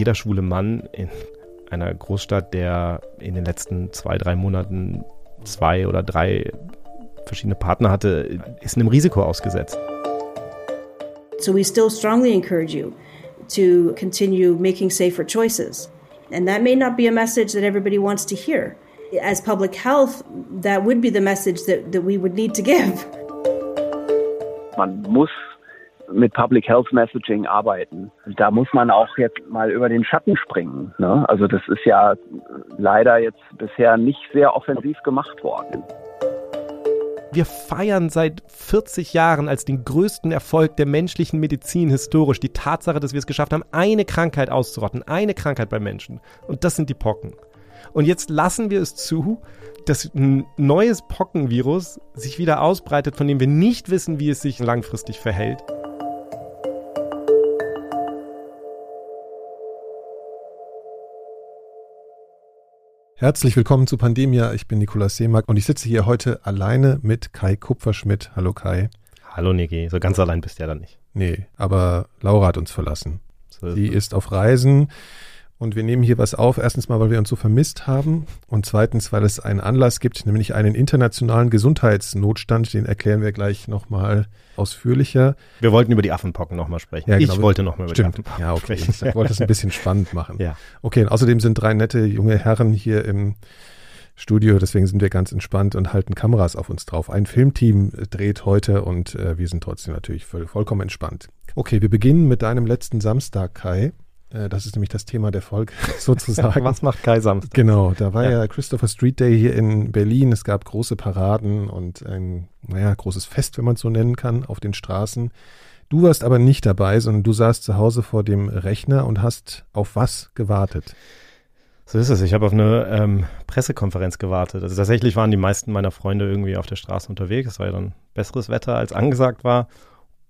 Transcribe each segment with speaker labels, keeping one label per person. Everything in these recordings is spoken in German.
Speaker 1: jeder schwule Mann in einer Großstadt, der in den letzten zwei, drei Monaten zwei oder drei verschiedene Partner hatte, ist einem Risiko ausgesetzt.
Speaker 2: So we still strongly encourage you to continue making safer choices. And that may not be a message that everybody wants to hear. As public health, that would be the message that, that we would need to give.
Speaker 3: Man muss mit Public Health Messaging arbeiten. Da muss man auch jetzt mal über den Schatten springen. Ne? Also das ist ja leider jetzt bisher nicht sehr offensiv gemacht worden.
Speaker 1: Wir feiern seit 40 Jahren als den größten Erfolg der menschlichen Medizin historisch die Tatsache, dass wir es geschafft haben, eine Krankheit auszurotten, eine Krankheit bei Menschen. Und das sind die Pocken. Und jetzt lassen wir es zu, dass ein neues Pockenvirus sich wieder ausbreitet, von dem wir nicht wissen, wie es sich langfristig verhält.
Speaker 4: Herzlich willkommen zu Pandemia. Ich bin Nikolaus Seemack und ich sitze hier heute alleine mit Kai Kupferschmidt. Hallo Kai.
Speaker 1: Hallo Niki, so ganz allein bist du ja dann nicht.
Speaker 4: Nee, aber Laura hat uns verlassen. So Sie ist auf Reisen und wir nehmen hier was auf. Erstens mal, weil wir uns so vermisst haben. Und zweitens, weil es einen Anlass gibt, nämlich einen internationalen Gesundheitsnotstand. Den erklären wir gleich nochmal ausführlicher.
Speaker 1: Wir wollten über die Affenpocken nochmal sprechen.
Speaker 4: Ja, genau.
Speaker 1: Ich wollte nochmal über
Speaker 4: Stimmt.
Speaker 1: die Affenpocken
Speaker 4: ja, okay. sprechen. Ich wollte es ein bisschen spannend machen.
Speaker 1: Ja.
Speaker 4: Okay, und außerdem sind drei nette junge Herren hier im Studio, deswegen sind wir ganz entspannt und halten Kameras auf uns drauf. Ein Filmteam dreht heute und äh, wir sind trotzdem natürlich voll, vollkommen entspannt. Okay, wir beginnen mit deinem letzten Samstag, Kai. Äh, das ist nämlich das Thema der Folge sozusagen.
Speaker 1: Was macht Kai Samstag?
Speaker 4: Genau, da war ja. ja. Christopher Street Day hier in Berlin. Es gab große Paraden und ein, naja, großes Fest, wenn man es so nennen kann, auf den Straßen. Du warst aber nicht dabei, sondern du saßt zu Hause vor dem Rechner und hast auf was gewartet?
Speaker 1: So ist es. Ich habe auf eine ähm, Pressekonferenz gewartet. Also tatsächlich waren die meisten meiner Freunde irgendwie auf der Straße unterwegs. Es war ja dann besseres Wetter, als angesagt war.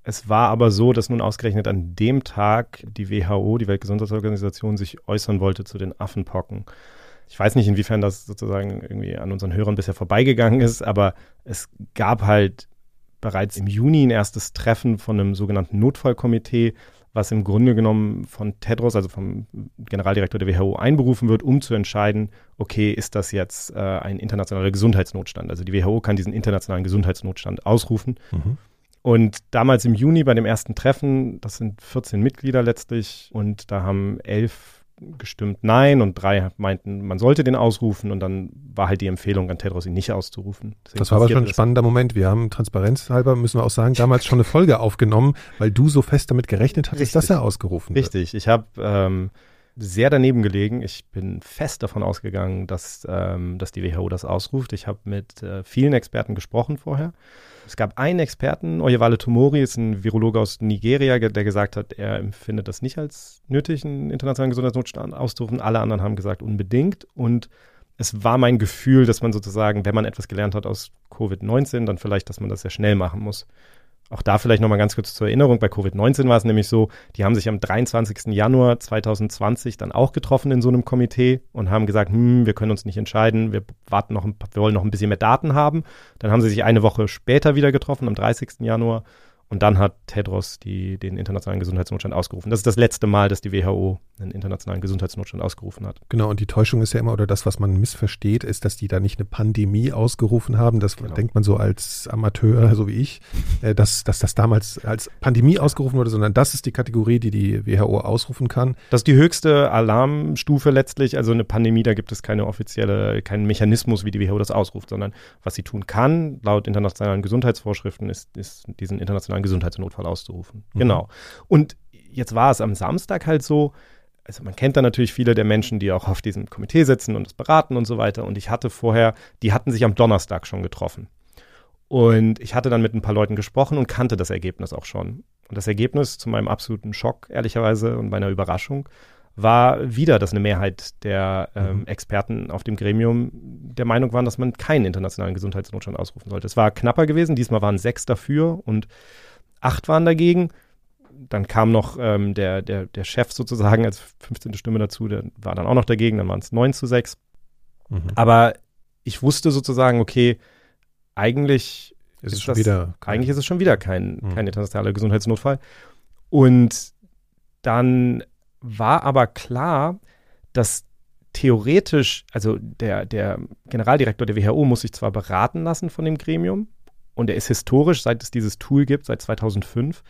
Speaker 1: Es war aber so, dass nun ausgerechnet an dem Tag die WHO, die Weltgesundheitsorganisation, sich äußern wollte zu den Affenpocken. Ich weiß nicht, inwiefern das sozusagen irgendwie an unseren Hörern bisher vorbeigegangen ist, aber es gab halt bereits im Juni ein erstes Treffen von einem sogenannten Notfallkomitee, was im Grunde genommen von Tedros, also vom Generaldirektor der WHO, einberufen wird, um zu entscheiden, okay, ist das jetzt äh, ein internationaler Gesundheitsnotstand? Also die WHO kann diesen internationalen Gesundheitsnotstand ausrufen. Mhm. Und damals im Juni bei dem ersten Treffen, das sind 14 Mitglieder letztlich, und da haben elf gestimmt Nein und drei meinten, man sollte den ausrufen und dann war halt die Empfehlung an Tedros, ihn nicht auszurufen.
Speaker 4: Deswegen das war aber schon ein spannender Moment. Wir haben transparenzhalber, müssen wir auch sagen, damals schon eine Folge aufgenommen, weil du so fest damit gerechnet hattest, Richtig. dass er ausgerufen
Speaker 1: wird. Richtig. Ich habe ähm, sehr daneben gelegen. Ich bin fest davon ausgegangen, dass, ähm, dass die WHO das ausruft. Ich habe mit äh, vielen Experten gesprochen vorher. Es gab einen Experten, Oyewale Tomori, ist ein Virologe aus Nigeria, der gesagt hat, er empfindet das nicht als nötig, einen internationalen Gesundheitsnotstand auszurufen. Alle anderen haben gesagt, unbedingt. Und es war mein Gefühl, dass man sozusagen, wenn man etwas gelernt hat aus Covid-19, dann vielleicht, dass man das sehr schnell machen muss. Auch da vielleicht nochmal ganz kurz zur Erinnerung. Bei Covid-19 war es nämlich so, die haben sich am 23. Januar 2020 dann auch getroffen in so einem Komitee und haben gesagt, hm, wir können uns nicht entscheiden, wir warten noch, ein, wir wollen noch ein bisschen mehr Daten haben. Dann haben sie sich eine Woche später wieder getroffen, am 30. Januar und dann hat Tedros die, den internationalen Gesundheitsnotstand ausgerufen. Das ist das letzte Mal, dass die WHO einen internationalen Gesundheitsnotstand ausgerufen hat.
Speaker 4: Genau, und die Täuschung ist ja immer, oder das, was man missversteht, ist, dass die da nicht eine Pandemie ausgerufen haben. Das genau. denkt man so als Amateur, so wie ich, äh, dass, dass das damals als Pandemie ausgerufen wurde, sondern das ist die Kategorie, die die WHO ausrufen kann.
Speaker 1: Das ist die höchste Alarmstufe letztlich. Also eine Pandemie, da gibt es keine offizielle, keinen Mechanismus, wie die WHO das ausruft, sondern was sie tun kann, laut internationalen Gesundheitsvorschriften, ist, ist diesen internationalen einen Gesundheitsnotfall auszurufen. Mhm. Genau. Und jetzt war es am Samstag halt so, also man kennt da natürlich viele der Menschen, die auch auf diesem Komitee sitzen und es beraten und so weiter. Und ich hatte vorher, die hatten sich am Donnerstag schon getroffen. Und ich hatte dann mit ein paar Leuten gesprochen und kannte das Ergebnis auch schon. Und das Ergebnis zu meinem absoluten Schock, ehrlicherweise, und meiner Überraschung, war wieder, dass eine Mehrheit der ähm, mhm. Experten auf dem Gremium der Meinung waren, dass man keinen internationalen Gesundheitsnotstand ausrufen sollte. Es war knapper gewesen, diesmal waren sechs dafür und acht waren dagegen. Dann kam noch ähm, der, der, der Chef sozusagen als 15. Stimme dazu, der war dann auch noch dagegen, dann waren es 9 zu 6. Mhm. Aber ich wusste sozusagen, okay, eigentlich
Speaker 4: ist, ist, das,
Speaker 1: eigentlich ist es schon wieder kein, mhm. kein internationaler Gesundheitsnotfall. Und dann war aber klar, dass theoretisch, also der, der Generaldirektor der WHO muss sich zwar beraten lassen von dem Gremium und er ist historisch, seit es dieses Tool gibt, seit 2005,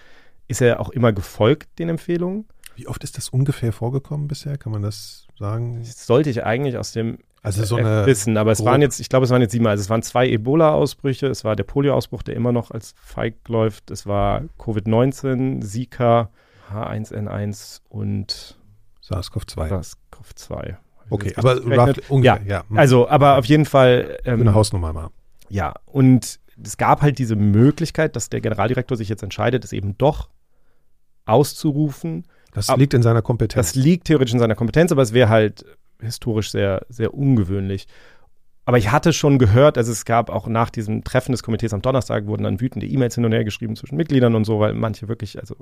Speaker 1: ist er auch immer gefolgt den Empfehlungen.
Speaker 4: Wie oft ist das ungefähr vorgekommen bisher? Kann man das sagen?
Speaker 1: Das sollte ich eigentlich aus dem
Speaker 4: also so eine
Speaker 1: wissen, aber es waren jetzt, ich glaube, es waren jetzt sieben, also es waren zwei Ebola-Ausbrüche, es war der Polio-Ausbruch, der immer noch als feig läuft, es war Covid-19, Zika, H1N1 und
Speaker 4: SARS-CoV-2.
Speaker 1: SARS-CoV-2.
Speaker 4: Okay, aber ungefähr,
Speaker 1: ja, ja. Also, aber auf jeden Fall.
Speaker 4: Ähm, eine Hausnummer mal.
Speaker 1: Ja, und es gab halt diese Möglichkeit, dass der Generaldirektor sich jetzt entscheidet, es eben doch auszurufen.
Speaker 4: Das aber, liegt in seiner Kompetenz.
Speaker 1: Das liegt theoretisch in seiner Kompetenz, aber es wäre halt historisch sehr, sehr ungewöhnlich. Aber ich hatte schon gehört, also es gab auch nach diesem Treffen des Komitees am Donnerstag wurden dann wütende E-Mails hin und her geschrieben zwischen Mitgliedern und so, weil manche wirklich, also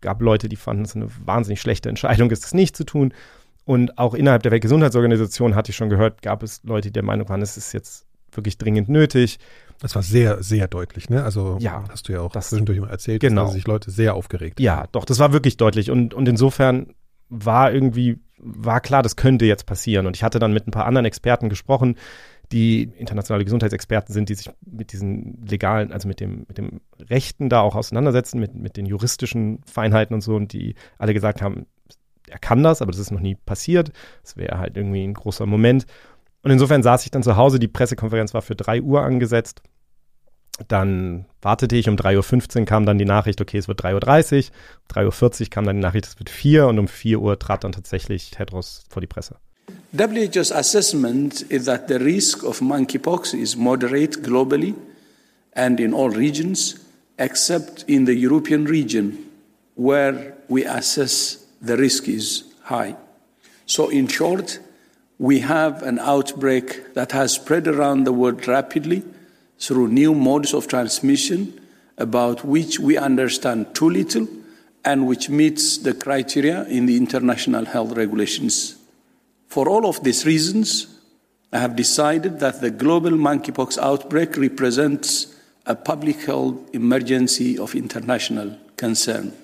Speaker 1: gab Leute, die fanden es eine wahnsinnig schlechte Entscheidung ist, das nicht zu tun. Und auch innerhalb der Weltgesundheitsorganisation hatte ich schon gehört, gab es Leute, die der Meinung waren, es ist jetzt wirklich dringend nötig.
Speaker 4: Das war sehr, sehr deutlich, ne? Also
Speaker 1: ja,
Speaker 4: hast du ja auch das, zwischendurch mal erzählt,
Speaker 1: genau.
Speaker 4: dass sich Leute sehr aufgeregt
Speaker 1: Ja, doch, das war wirklich deutlich. Und, und insofern war irgendwie, war klar, das könnte jetzt passieren. Und ich hatte dann mit ein paar anderen Experten gesprochen, die internationale Gesundheitsexperten sind, die sich mit diesen legalen, also mit dem, mit dem Rechten da auch auseinandersetzen, mit, mit den juristischen Feinheiten und so, und die alle gesagt haben, er kann das, aber das ist noch nie passiert. Das wäre halt irgendwie ein großer Moment. Und insofern saß ich dann zu Hause, die Pressekonferenz war für 3 Uhr angesetzt. Dann wartete ich, um 3.15 Uhr kam dann die Nachricht, okay, es wird 3.30 Uhr. Um 3.40 Uhr kam dann die Nachricht, es wird 4 und um 4 Uhr trat dann tatsächlich Tedros vor die Presse.
Speaker 5: WHO's assessment is that the risk of monkeypox is moderate globally and in all regions, except in the European region, where we assess the risk is high. So, in short, we have an outbreak that has spread around the world rapidly through new modes of transmission about which we understand too little and which meets the criteria in the international health regulations. For all of these reasons, I have decided that the global monkeypox outbreak represents a public health emergency of international concern.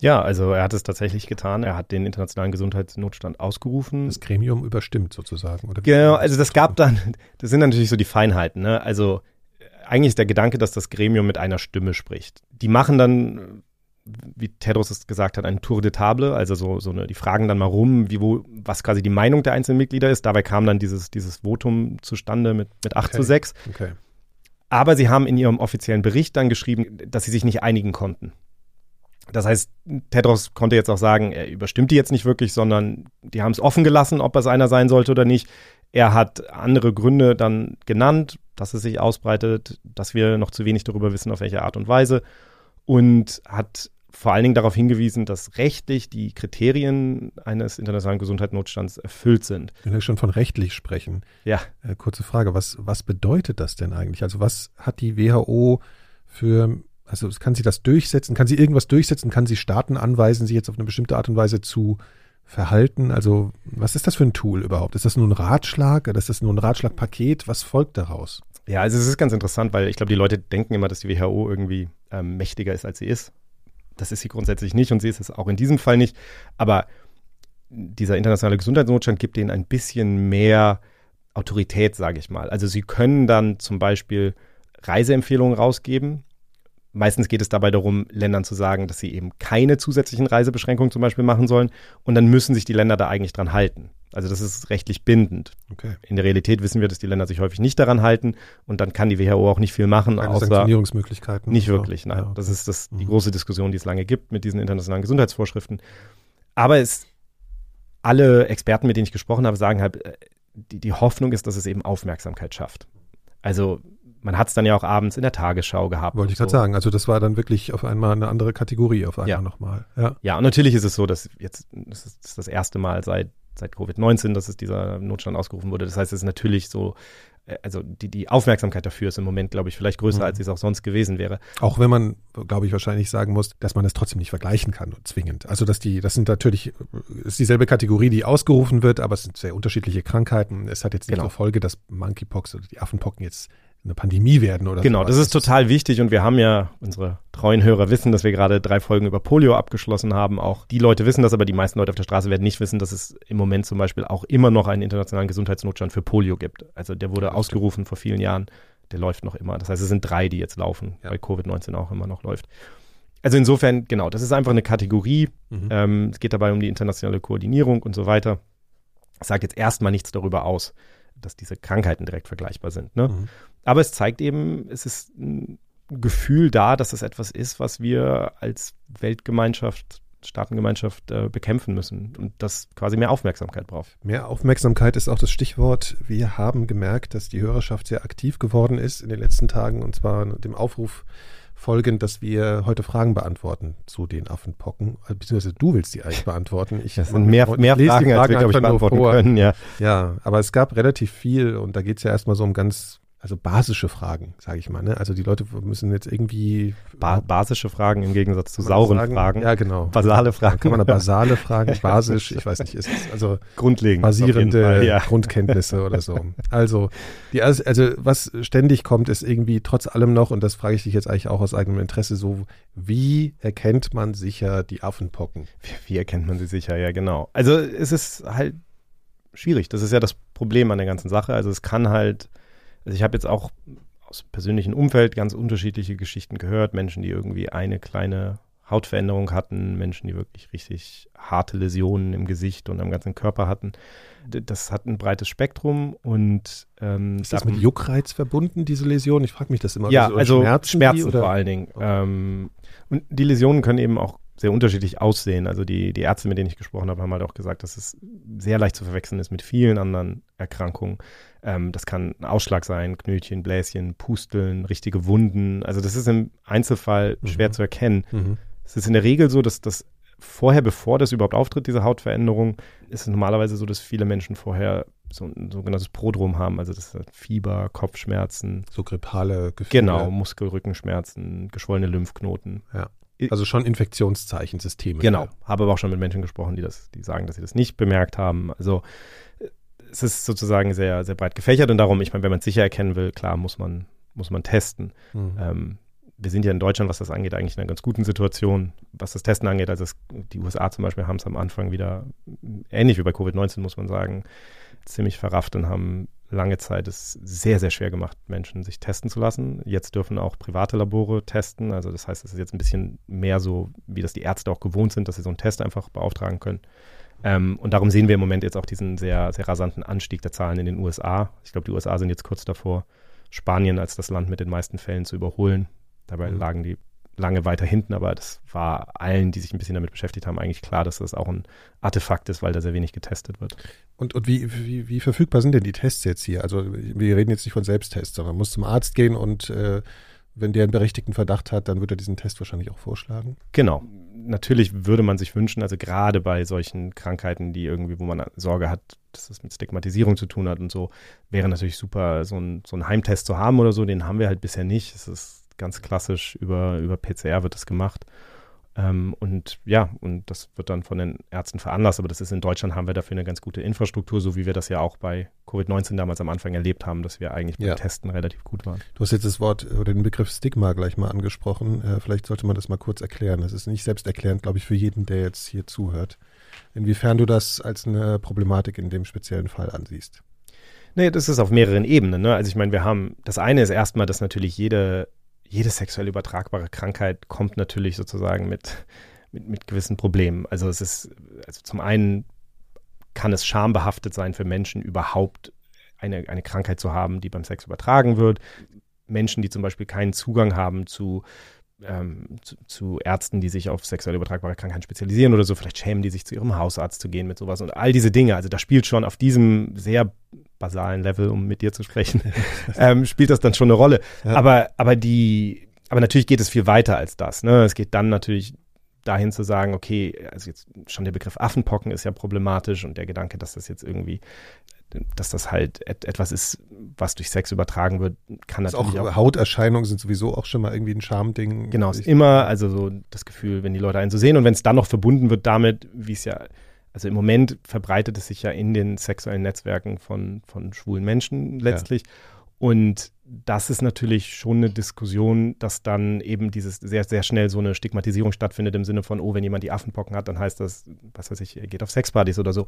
Speaker 1: Ja, also er hat es tatsächlich getan. Er hat den internationalen Gesundheitsnotstand ausgerufen.
Speaker 4: Das Gremium überstimmt sozusagen, oder?
Speaker 1: Genau, also das gab dann, das sind natürlich so die Feinheiten, ne? Also eigentlich ist der Gedanke, dass das Gremium mit einer Stimme spricht. Die machen dann, wie Tedros es gesagt hat, ein Tour de Table, also so, so eine, die fragen dann mal rum, wie, wo, was quasi die Meinung der einzelnen Mitglieder ist. Dabei kam dann dieses, dieses Votum zustande mit, mit 8
Speaker 4: okay.
Speaker 1: zu 6.
Speaker 4: Okay.
Speaker 1: Aber sie haben in ihrem offiziellen Bericht dann geschrieben, dass sie sich nicht einigen konnten. Das heißt, Tedros konnte jetzt auch sagen, er überstimmt die jetzt nicht wirklich, sondern die haben es offen gelassen, ob es einer sein sollte oder nicht. Er hat andere Gründe dann genannt, dass es sich ausbreitet, dass wir noch zu wenig darüber wissen, auf welche Art und Weise. Und hat vor allen Dingen darauf hingewiesen, dass rechtlich die Kriterien eines internationalen Gesundheitsnotstands erfüllt sind.
Speaker 4: Wenn wir schon von rechtlich sprechen.
Speaker 1: Ja.
Speaker 4: Äh, kurze Frage, was, was bedeutet das denn eigentlich? Also was hat die WHO für also kann sie das durchsetzen? Kann sie irgendwas durchsetzen? Kann sie Staaten anweisen, sich jetzt auf eine bestimmte Art und Weise zu verhalten? Also was ist das für ein Tool überhaupt? Ist das nur ein Ratschlag? Ist das nur ein Ratschlagpaket? Was folgt daraus?
Speaker 1: Ja, also es ist ganz interessant, weil ich glaube, die Leute denken immer, dass die WHO irgendwie ähm, mächtiger ist, als sie ist. Das ist sie grundsätzlich nicht und sie ist es auch in diesem Fall nicht. Aber dieser internationale Gesundheitsnotstand gibt denen ein bisschen mehr Autorität, sage ich mal. Also sie können dann zum Beispiel Reiseempfehlungen rausgeben, Meistens geht es dabei darum, Ländern zu sagen, dass sie eben keine zusätzlichen Reisebeschränkungen zum Beispiel machen sollen. Und dann müssen sich die Länder da eigentlich dran halten. Also das ist rechtlich bindend.
Speaker 4: Okay.
Speaker 1: In der Realität wissen wir, dass die Länder sich häufig nicht daran halten. Und dann kann die WHO auch nicht viel machen.
Speaker 4: Keine
Speaker 1: außer
Speaker 4: Sanktionierungsmöglichkeiten.
Speaker 1: Nicht wirklich, nein. Ja, okay. Das ist das, die mhm. große Diskussion, die es lange gibt mit diesen internationalen Gesundheitsvorschriften. Aber es, alle Experten, mit denen ich gesprochen habe, sagen halt, äh, die, die Hoffnung ist, dass es eben Aufmerksamkeit schafft. Also man hat es dann ja auch abends in der Tagesschau gehabt.
Speaker 4: Wollte ich gerade so. sagen. Also das war dann wirklich auf einmal eine andere Kategorie auf einmal
Speaker 1: ja.
Speaker 4: nochmal. Ja.
Speaker 1: ja, und natürlich ist es so, dass jetzt, das ist, das, erste Mal seit, seit Covid-19, dass es dieser Notstand ausgerufen wurde. Das heißt, es ist natürlich so, äh, also die, die Aufmerksamkeit dafür ist im Moment, glaube ich, vielleicht größer, mhm. als es auch sonst gewesen wäre.
Speaker 4: Auch wenn man, glaube ich, wahrscheinlich sagen muss, dass man das trotzdem nicht vergleichen kann, zwingend. Also dass die, das sind natürlich, ist dieselbe Kategorie, die ausgerufen wird, aber es sind sehr unterschiedliche Krankheiten. Es hat jetzt nicht
Speaker 1: genau.
Speaker 4: zur Folge, dass Monkeypox oder die Affenpocken jetzt eine Pandemie werden oder
Speaker 1: Genau,
Speaker 4: sowas.
Speaker 1: das ist total wichtig und wir haben ja, unsere treuen Hörer wissen, dass wir gerade drei Folgen über Polio abgeschlossen haben. Auch die Leute wissen das, aber die meisten Leute auf der Straße werden nicht wissen, dass es im Moment zum Beispiel auch immer noch einen internationalen Gesundheitsnotstand für Polio gibt. Also der wurde ausgerufen vor vielen Jahren, der läuft noch immer. Das heißt, es sind drei, die jetzt laufen,
Speaker 4: Ja.
Speaker 1: weil Covid-19 auch immer noch läuft. Also insofern, genau, das ist einfach eine Kategorie.
Speaker 4: Mhm.
Speaker 1: Ähm, es geht dabei um die internationale Koordinierung und so weiter. Es sagt jetzt erstmal nichts darüber aus, dass diese Krankheiten direkt vergleichbar sind. Ne?
Speaker 4: Mhm.
Speaker 1: Aber es zeigt eben, es ist ein Gefühl da, dass es etwas ist, was wir als Weltgemeinschaft, Staatengemeinschaft äh, bekämpfen müssen und das quasi mehr Aufmerksamkeit braucht.
Speaker 4: Mehr Aufmerksamkeit ist auch das Stichwort. Wir haben gemerkt, dass die Hörerschaft sehr aktiv geworden ist in den letzten Tagen und zwar dem Aufruf folgend, dass wir heute Fragen beantworten zu den Affenpocken. Äh, Beziehungsweise du willst die eigentlich beantworten. Ich,
Speaker 1: Das sind mehr, mehr
Speaker 4: die
Speaker 1: Fragen, als wir, glaube ich, beantworten
Speaker 4: vor.
Speaker 1: können. Ja.
Speaker 4: Ja, aber es gab relativ viel und da geht es ja erstmal so um ganz, also basische Fragen, sage ich mal. Ne? Also die Leute müssen jetzt irgendwie
Speaker 1: Ba basische Fragen im Gegensatz zu sauren
Speaker 4: sagen,
Speaker 1: Fragen.
Speaker 4: Ja, genau.
Speaker 1: Basale Fragen.
Speaker 4: Kann man da basale Fragen, basisch, ich weiß nicht, ist es also
Speaker 1: Grundlegend.
Speaker 4: basierende
Speaker 1: Fall, Ja.
Speaker 4: Grundkenntnisse oder so. Also, die, also was ständig kommt, ist irgendwie trotz allem noch, und das frage ich dich jetzt eigentlich auch aus eigenem Interesse, so, wie erkennt man sicher die Affenpocken?
Speaker 1: Wie, wie erkennt man sie sicher? Ja, genau. Also es ist halt schwierig. Das ist ja das Problem an der ganzen Sache. Also es kann halt, also ich habe jetzt auch aus persönlichem Umfeld ganz unterschiedliche Geschichten gehört. Menschen, die irgendwie eine kleine Hautveränderung hatten, Menschen, die wirklich richtig harte Läsionen im Gesicht und am ganzen Körper hatten. Das hat ein breites Spektrum und ähm,
Speaker 4: Ist das mit Juckreiz verbunden, diese Läsion? Ich frage mich das immer.
Speaker 1: ja, also
Speaker 4: Schmerzen,
Speaker 1: Schmerzen, vor allen Dingen. Ähm, und die Läsionen können eben auch sehr unterschiedlich aussehen. Also die, die Ärzte, mit denen ich gesprochen habe, haben halt auch gesagt, dass es sehr leicht zu verwechseln ist mit vielen anderen Erkrankungen. Ähm, das kann ein Ausschlag sein, Knötchen, Bläschen, Pusteln, richtige Wunden. Also das ist im Einzelfall schwer
Speaker 4: Mhm.
Speaker 1: zu erkennen.
Speaker 4: Mhm.
Speaker 1: Es ist in der Regel so, dass das vorher, bevor das überhaupt auftritt, diese Hautveränderung, ist es normalerweise so, dass viele Menschen vorher so ein sogenanntes Prodrom haben, also das ist Fieber, Kopfschmerzen,
Speaker 4: So grippale Gefühle.
Speaker 1: Genau, Muskelrückenschmerzen, geschwollene Lymphknoten.
Speaker 4: Also schon Infektionszeichen, Systeme.
Speaker 1: Genau. Habe aber auch schon mit Menschen gesprochen, die das, die sagen, dass sie das nicht bemerkt haben. Also äh, es ist sozusagen sehr, sehr breit gefächert und darum, ich meine, wenn man es sicher erkennen will, klar muss man, muss man testen.
Speaker 4: Mhm.
Speaker 1: Ähm, wir sind ja in Deutschland, was das angeht, eigentlich in einer ganz guten Situation, was das Testen angeht. Also es, die USA zum Beispiel haben es am Anfang wieder, ähnlich wie bei Covid-19, muss man sagen, ziemlich verrafft und haben lange Zeit es sehr, sehr schwer gemacht, Menschen sich testen zu lassen. Jetzt dürfen auch private Labore testen. Also das heißt, es ist jetzt ein bisschen mehr so, wie das die Ärzte auch gewohnt sind, dass sie so einen Test einfach beauftragen können. Ähm, und darum sehen wir im Moment jetzt auch diesen sehr, sehr rasanten Anstieg der Zahlen in den USA. Ich glaube, die USA sind jetzt kurz davor, Spanien als das Land mit den meisten Fällen zu überholen. Dabei
Speaker 4: Mhm.
Speaker 1: lagen die lange weiter hinten, aber das war allen, die sich ein bisschen damit beschäftigt haben, eigentlich klar, dass das auch ein Artefakt ist, weil da sehr wenig getestet wird.
Speaker 4: Und, und wie, wie, wie verfügbar sind denn die Tests jetzt hier? Also wir reden jetzt nicht von Selbsttests, sondern man muss zum Arzt gehen und äh, wenn der einen berechtigten Verdacht hat, dann wird er diesen Test wahrscheinlich auch vorschlagen.
Speaker 1: Genau. Natürlich würde man sich wünschen, also gerade bei solchen Krankheiten, die irgendwie, wo man Sorge hat, dass es mit Stigmatisierung zu tun hat und so, wäre natürlich super, so ein, so einen Heimtest zu haben oder so. Den haben wir halt bisher nicht. Es ist ganz klassisch über, über PCR wird das gemacht. Ähm, und ja, und das wird dann von den Ärzten veranlasst, aber das ist in Deutschland haben wir dafür eine ganz gute Infrastruktur, so wie wir das ja auch bei Covid-19 damals am Anfang erlebt haben, dass wir eigentlich beim
Speaker 4: Ja.
Speaker 1: Testen relativ gut waren.
Speaker 4: Du hast jetzt das Wort oder den Begriff Stigma gleich mal angesprochen. Äh, vielleicht sollte man das mal kurz erklären. Das ist nicht selbsterklärend, glaube ich, für jeden, der jetzt hier zuhört. Inwiefern du das als eine Problematik in dem speziellen Fall ansiehst.
Speaker 1: Nee, das ist auf mehreren Ebenen. Ne? Also ich meine, wir haben, das eine ist erstmal, dass natürlich jede, jede sexuell übertragbare Krankheit kommt natürlich sozusagen mit, mit, mit gewissen Problemen. Also es ist, also zum einen kann es schambehaftet sein für Menschen überhaupt eine, eine Krankheit zu haben, die beim Sex übertragen wird. Menschen, die zum Beispiel keinen Zugang haben zu, ähm, zu, zu Ärzten, die sich auf sexuell übertragbare Krankheiten spezialisieren oder so, vielleicht schämen die sich zu ihrem Hausarzt zu gehen mit sowas und all diese Dinge. Also da spielt schon auf diesem sehr basalen Level, um mit dir zu sprechen, ähm, spielt das dann schon eine Rolle.
Speaker 4: Ja.
Speaker 1: Aber, aber die, aber natürlich geht es viel weiter als das. Ne? Es geht dann natürlich dahin zu sagen, okay, also jetzt schon der Begriff Affenpocken ist ja problematisch und der Gedanke, dass das jetzt irgendwie, dass das halt et etwas ist, was durch Sex übertragen wird, kann
Speaker 4: Das
Speaker 1: natürlich
Speaker 4: auch,
Speaker 1: auch
Speaker 4: Hauterscheinungen sind sowieso auch schon mal irgendwie ein Schamding.
Speaker 1: Genau, es ist immer, also so das Gefühl, wenn die Leute einen so sehen und wenn es dann noch verbunden wird damit, wie es ja, also im Moment verbreitet es sich ja in den sexuellen Netzwerken von, von schwulen Menschen letztlich. Und das ist natürlich schon eine Diskussion, dass dann eben dieses sehr, sehr schnell so eine Stigmatisierung stattfindet im Sinne von, oh, wenn jemand die Affenpocken hat, dann heißt das, was weiß ich, er geht auf Sexpartys oder so.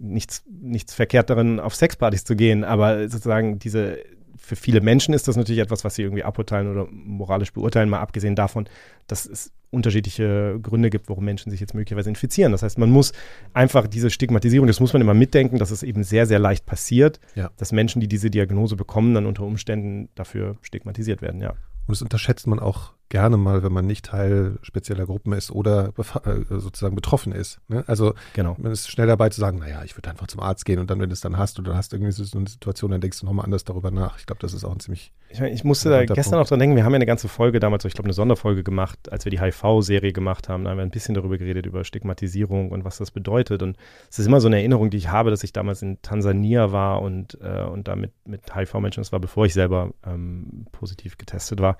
Speaker 1: Nichts, nichts verkehrt darin, auf Sexpartys zu gehen, aber sozusagen diese für viele Menschen ist das natürlich etwas, was sie irgendwie aburteilen oder moralisch beurteilen, mal abgesehen davon, dass es unterschiedliche Gründe gibt, warum Menschen sich jetzt möglicherweise infizieren. Das heißt, man muss einfach diese Stigmatisierung, das muss man immer mitdenken, dass es eben sehr, sehr leicht passiert, ja. dass Menschen, die diese Diagnose bekommen, dann unter Umständen dafür stigmatisiert werden, ja.
Speaker 4: Und das unterschätzt man auch gerne mal, wenn man nicht Teil spezieller Gruppen ist oder äh, sozusagen betroffen ist. Ne? Also genau. man ist schnell dabei zu sagen, naja, ich würde einfach zum Arzt gehen und dann, wenn du es dann hast oder hast irgendwie so eine Situation, dann denkst du nochmal anders darüber nach. Ich glaube, das ist auch ein ziemlich.
Speaker 1: Ich, ich musste da gestern auch dran denken, wir haben ja eine ganze Folge damals, ich glaube, eine Sonderfolge gemacht, als wir die HIV-Serie gemacht haben. Da haben wir ein bisschen darüber geredet, über Stigmatisierung und was das bedeutet. Und es ist immer so eine Erinnerung, die ich habe, dass ich damals in Tansania war und, äh, und da mit, mit HIV-Menschen, das war bevor ich selber ähm, positiv getestet war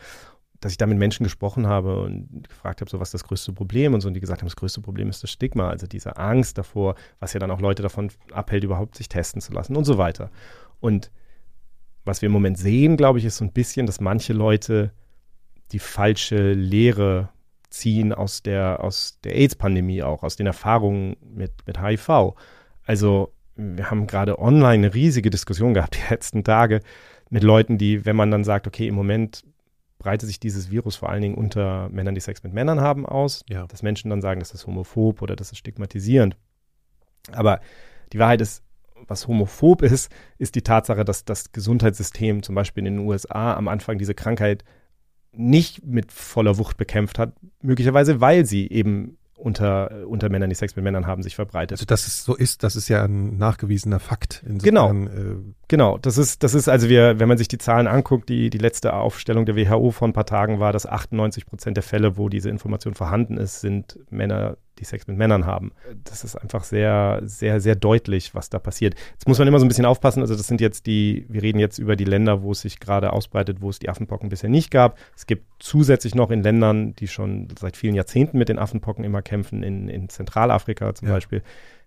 Speaker 1: dass ich da mit Menschen gesprochen habe und gefragt habe, so was ist das größte Problem und so, und die gesagt haben, das größte Problem ist das Stigma, also diese Angst davor, was ja dann auch Leute davon abhält, überhaupt sich testen zu lassen und so weiter. Und was wir im Moment sehen, glaube ich, ist so ein bisschen, dass manche Leute die falsche Lehre ziehen aus der, aus der AIDS-Pandemie auch, aus den Erfahrungen mit, mit HIV. Also wir haben gerade online eine riesige Diskussion gehabt die letzten Tage mit Leuten, die, wenn man dann sagt, okay, im Moment breitet sich dieses Virus vor allen Dingen unter Männern, die Sex mit Männern haben, aus. Ja. Dass Menschen dann sagen, das ist homophob oder das ist stigmatisierend. Aber die Wahrheit ist, was homophob ist, ist die Tatsache, dass das Gesundheitssystem zum Beispiel in den USA am Anfang diese Krankheit nicht mit voller Wucht bekämpft hat, möglicherweise weil sie eben unter, unter Männern, die Sex mit Männern haben, sich verbreitet.
Speaker 4: Also dass es so ist, das ist ja ein nachgewiesener Fakt.
Speaker 1: Insofern, genau, äh, genau. Das ist, das ist also wir, wenn man sich die Zahlen anguckt, die, die letzte Aufstellung der WHO vor ein paar Tagen war, dass 98 Prozent der Fälle, wo diese Information vorhanden ist, sind Männer, die Sex mit Männern haben. Das ist einfach sehr, sehr, sehr deutlich, was da passiert. Jetzt muss man immer so ein bisschen aufpassen. Also das sind jetzt die, wir reden jetzt über die Länder, wo es sich gerade ausbreitet, wo es die Affenpocken bisher nicht gab. Es gibt zusätzlich noch in Ländern, die schon seit vielen Jahrzehnten mit den Affenpocken immer kämpfen, in, in Zentralafrika zum ja. Beispiel.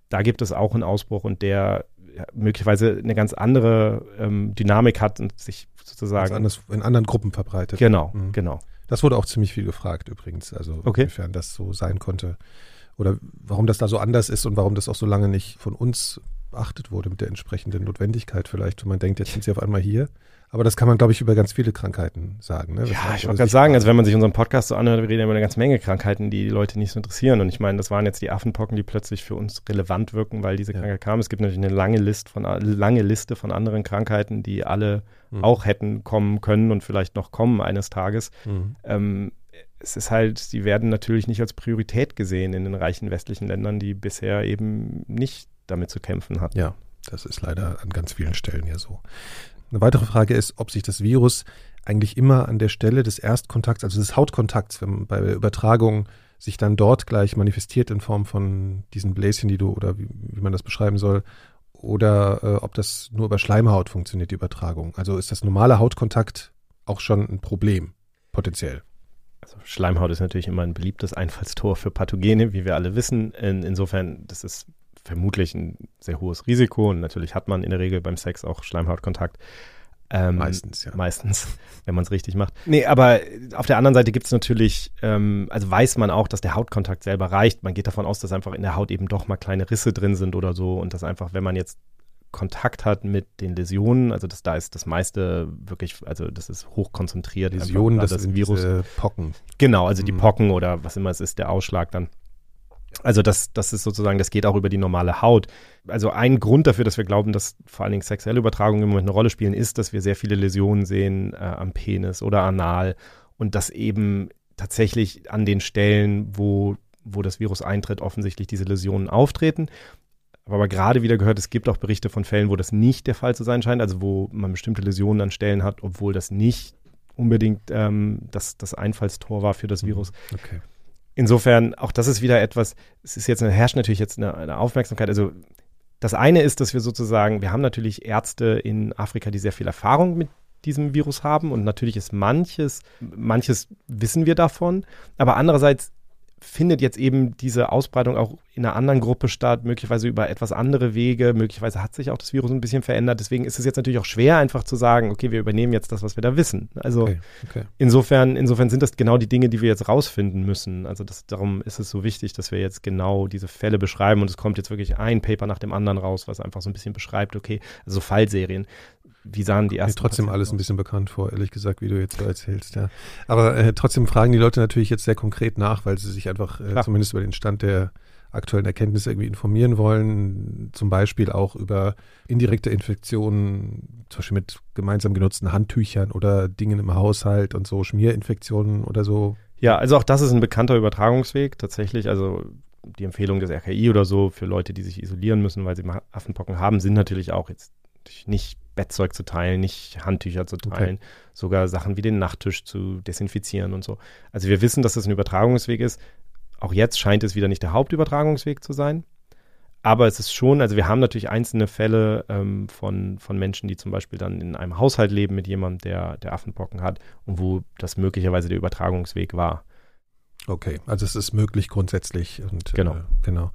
Speaker 1: Da gibt es auch einen Ausbruch und der möglicherweise eine ganz andere ähm, Dynamik hat und sich sozusagen
Speaker 4: anders, in anderen Gruppen verbreitet.
Speaker 1: Genau, mhm. genau.
Speaker 4: Das wurde auch ziemlich viel gefragt übrigens, also okay. inwiefern das so sein konnte oder warum das da so anders ist und warum das auch so lange nicht von uns beachtet wurde mit der entsprechenden Notwendigkeit vielleicht, wenn man denkt, jetzt sind sie auf einmal hier. Aber das kann man, glaube ich, über ganz viele Krankheiten sagen. Ne?
Speaker 1: Ja, ich wollte gerade sagen, also wenn man sich unseren Podcast so anhört, wir reden über eine ganze Menge Krankheiten, die die Leute nicht so interessieren. Und ich meine, das waren jetzt die Affenpocken, die plötzlich für uns relevant wirken, weil diese ja. Krankheit kam. Es gibt natürlich eine lange, List von, lange Liste von anderen Krankheiten, die alle mhm. auch hätten kommen können und vielleicht noch kommen eines Tages. Mhm. Ähm, es ist halt, sie werden natürlich nicht als Priorität gesehen in den reichen westlichen Ländern, die bisher eben nicht damit zu kämpfen hatten.
Speaker 4: Ja, das ist leider an ganz vielen Stellen ja so. Eine weitere Frage ist, ob sich das Virus eigentlich immer an der Stelle des Erstkontakts, also des Hautkontakts, wenn bei der Übertragung sich dann dort gleich manifestiert in Form von diesen Bläschen, die du oder wie, wie man das beschreiben soll, oder äh, ob das nur über Schleimhaut funktioniert, die Übertragung. Also ist das normale Hautkontakt auch schon ein Problem, potenziell?
Speaker 1: Also Schleimhaut ist natürlich immer ein beliebtes Einfallstor für Pathogene, wie wir alle wissen. In, insofern, das ist vermutlich ein sehr hohes Risiko und natürlich hat man in der Regel beim Sex auch Schleimhautkontakt.
Speaker 4: Ähm, meistens, ja.
Speaker 1: Meistens, wenn man es richtig macht. Nee, aber auf der anderen Seite gibt es natürlich, ähm, also weiß man auch, dass der Hautkontakt selber reicht. Man geht davon aus, dass einfach in der Haut eben doch mal kleine Risse drin sind oder so und dass einfach, wenn man jetzt Kontakt hat mit den Läsionen, also das, da ist das meiste wirklich, also das ist hochkonzentriert.
Speaker 4: Läsionen, das, das sind Virus.
Speaker 1: Pocken. Genau, also mhm. die Pocken oder was immer es ist, der Ausschlag dann. Also das, das ist sozusagen, das geht auch über die normale Haut. Also ein Grund dafür, dass wir glauben, dass vor allen Dingen sexuelle Übertragungen im Moment eine Rolle spielen, ist, dass wir sehr viele Läsionen sehen äh, am Penis oder anal und dass eben tatsächlich an den Stellen, wo, wo das Virus eintritt, offensichtlich diese Läsionen auftreten habe aber gerade wieder gehört, es gibt auch Berichte von Fällen, wo das nicht der Fall zu sein scheint, also wo man bestimmte Läsionen an Stellen hat, obwohl das nicht unbedingt ähm, das, das Einfallstor war für das mhm. Virus.
Speaker 4: Okay.
Speaker 1: Insofern, auch das ist wieder etwas, es ist jetzt, herrscht natürlich jetzt eine, eine Aufmerksamkeit. Also das eine ist, dass wir sozusagen, wir haben natürlich Ärzte in Afrika, die sehr viel Erfahrung mit diesem Virus haben und natürlich ist manches, manches wissen wir davon, aber andererseits findet jetzt eben diese Ausbreitung auch in einer anderen Gruppe statt, möglicherweise über etwas andere Wege, möglicherweise hat sich auch das Virus ein bisschen verändert. Deswegen ist es jetzt natürlich auch schwer, einfach zu sagen, okay, wir übernehmen jetzt das, was wir da wissen. Also okay, okay. insofern, insofern sind das genau die Dinge, die wir jetzt rausfinden müssen. Also das, darum ist es so wichtig, dass wir jetzt genau diese Fälle beschreiben und es kommt jetzt wirklich ein Paper nach dem anderen raus, was einfach so ein bisschen beschreibt, okay, also Fallserien wie sahen die ersten?
Speaker 4: Mir trotzdem Patienten alles ein bisschen bekannt vor, ehrlich gesagt, wie du jetzt so erzählst, ja. Aber äh, trotzdem fragen die Leute natürlich jetzt sehr konkret nach, weil sie sich einfach äh, zumindest über den Stand der aktuellen Erkenntnisse irgendwie informieren wollen, zum Beispiel auch über indirekte Infektionen, zum Beispiel mit gemeinsam genutzten Handtüchern oder Dingen im Haushalt und so, Schmierinfektionen oder so.
Speaker 1: Ja, also auch das ist ein bekannter Übertragungsweg tatsächlich. Also die Empfehlung des RKI oder so für Leute, die sich isolieren müssen, weil sie Affenpocken haben, sind natürlich auch jetzt nicht Bettzeug zu teilen, nicht Handtücher zu teilen, okay. sogar Sachen wie den Nachttisch zu desinfizieren und so. Also wir wissen, dass das ein Übertragungsweg ist. Auch jetzt scheint es wieder nicht der Hauptübertragungsweg zu sein. Aber es ist schon, also wir haben natürlich einzelne Fälle ähm, von, von Menschen, die zum Beispiel dann in einem Haushalt leben mit jemandem, der, der Affenpocken hat und wo das möglicherweise der Übertragungsweg war.
Speaker 4: Okay, also es ist möglich grundsätzlich. Und,
Speaker 1: genau. Äh,
Speaker 4: genau.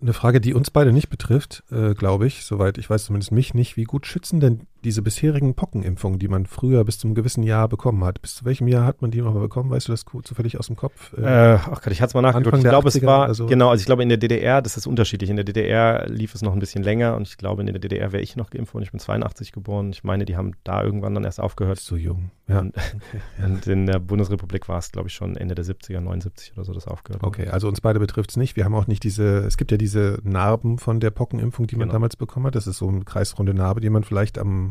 Speaker 4: Eine Frage, die uns beide nicht betrifft, äh, glaube ich, soweit ich weiß zumindest mich nicht. Wie gut schützen denn diese bisherigen Pockenimpfungen, die man früher bis zum gewissen Jahr bekommen hat? Bis zu welchem Jahr hat man die nochmal bekommen? Weißt du das zufällig aus dem Kopf?
Speaker 1: Äh, äh ach Gott, ich hatte es mal nachgeguckt. Ich glaube, es war, so. genau, also ich glaube in der DDR, das ist unterschiedlich. In der DDR lief es noch ein bisschen länger und ich glaube, in der DDR wäre ich noch geimpft worden. Ich bin 82 geboren. Ich meine, die haben da irgendwann dann erst aufgehört.
Speaker 4: So jung.
Speaker 1: Ja. Und, und in der Bundesrepublik war es, glaube ich, schon Ende der 70er, 79 oder so, das aufgehört.
Speaker 4: Okay, also uns beide betrifft es nicht. Wir haben auch nicht diese, es gibt ja diese Narben von der Pockenimpfung, die man genau. damals bekommen hat. Das ist so eine kreisrunde Narbe, die man vielleicht am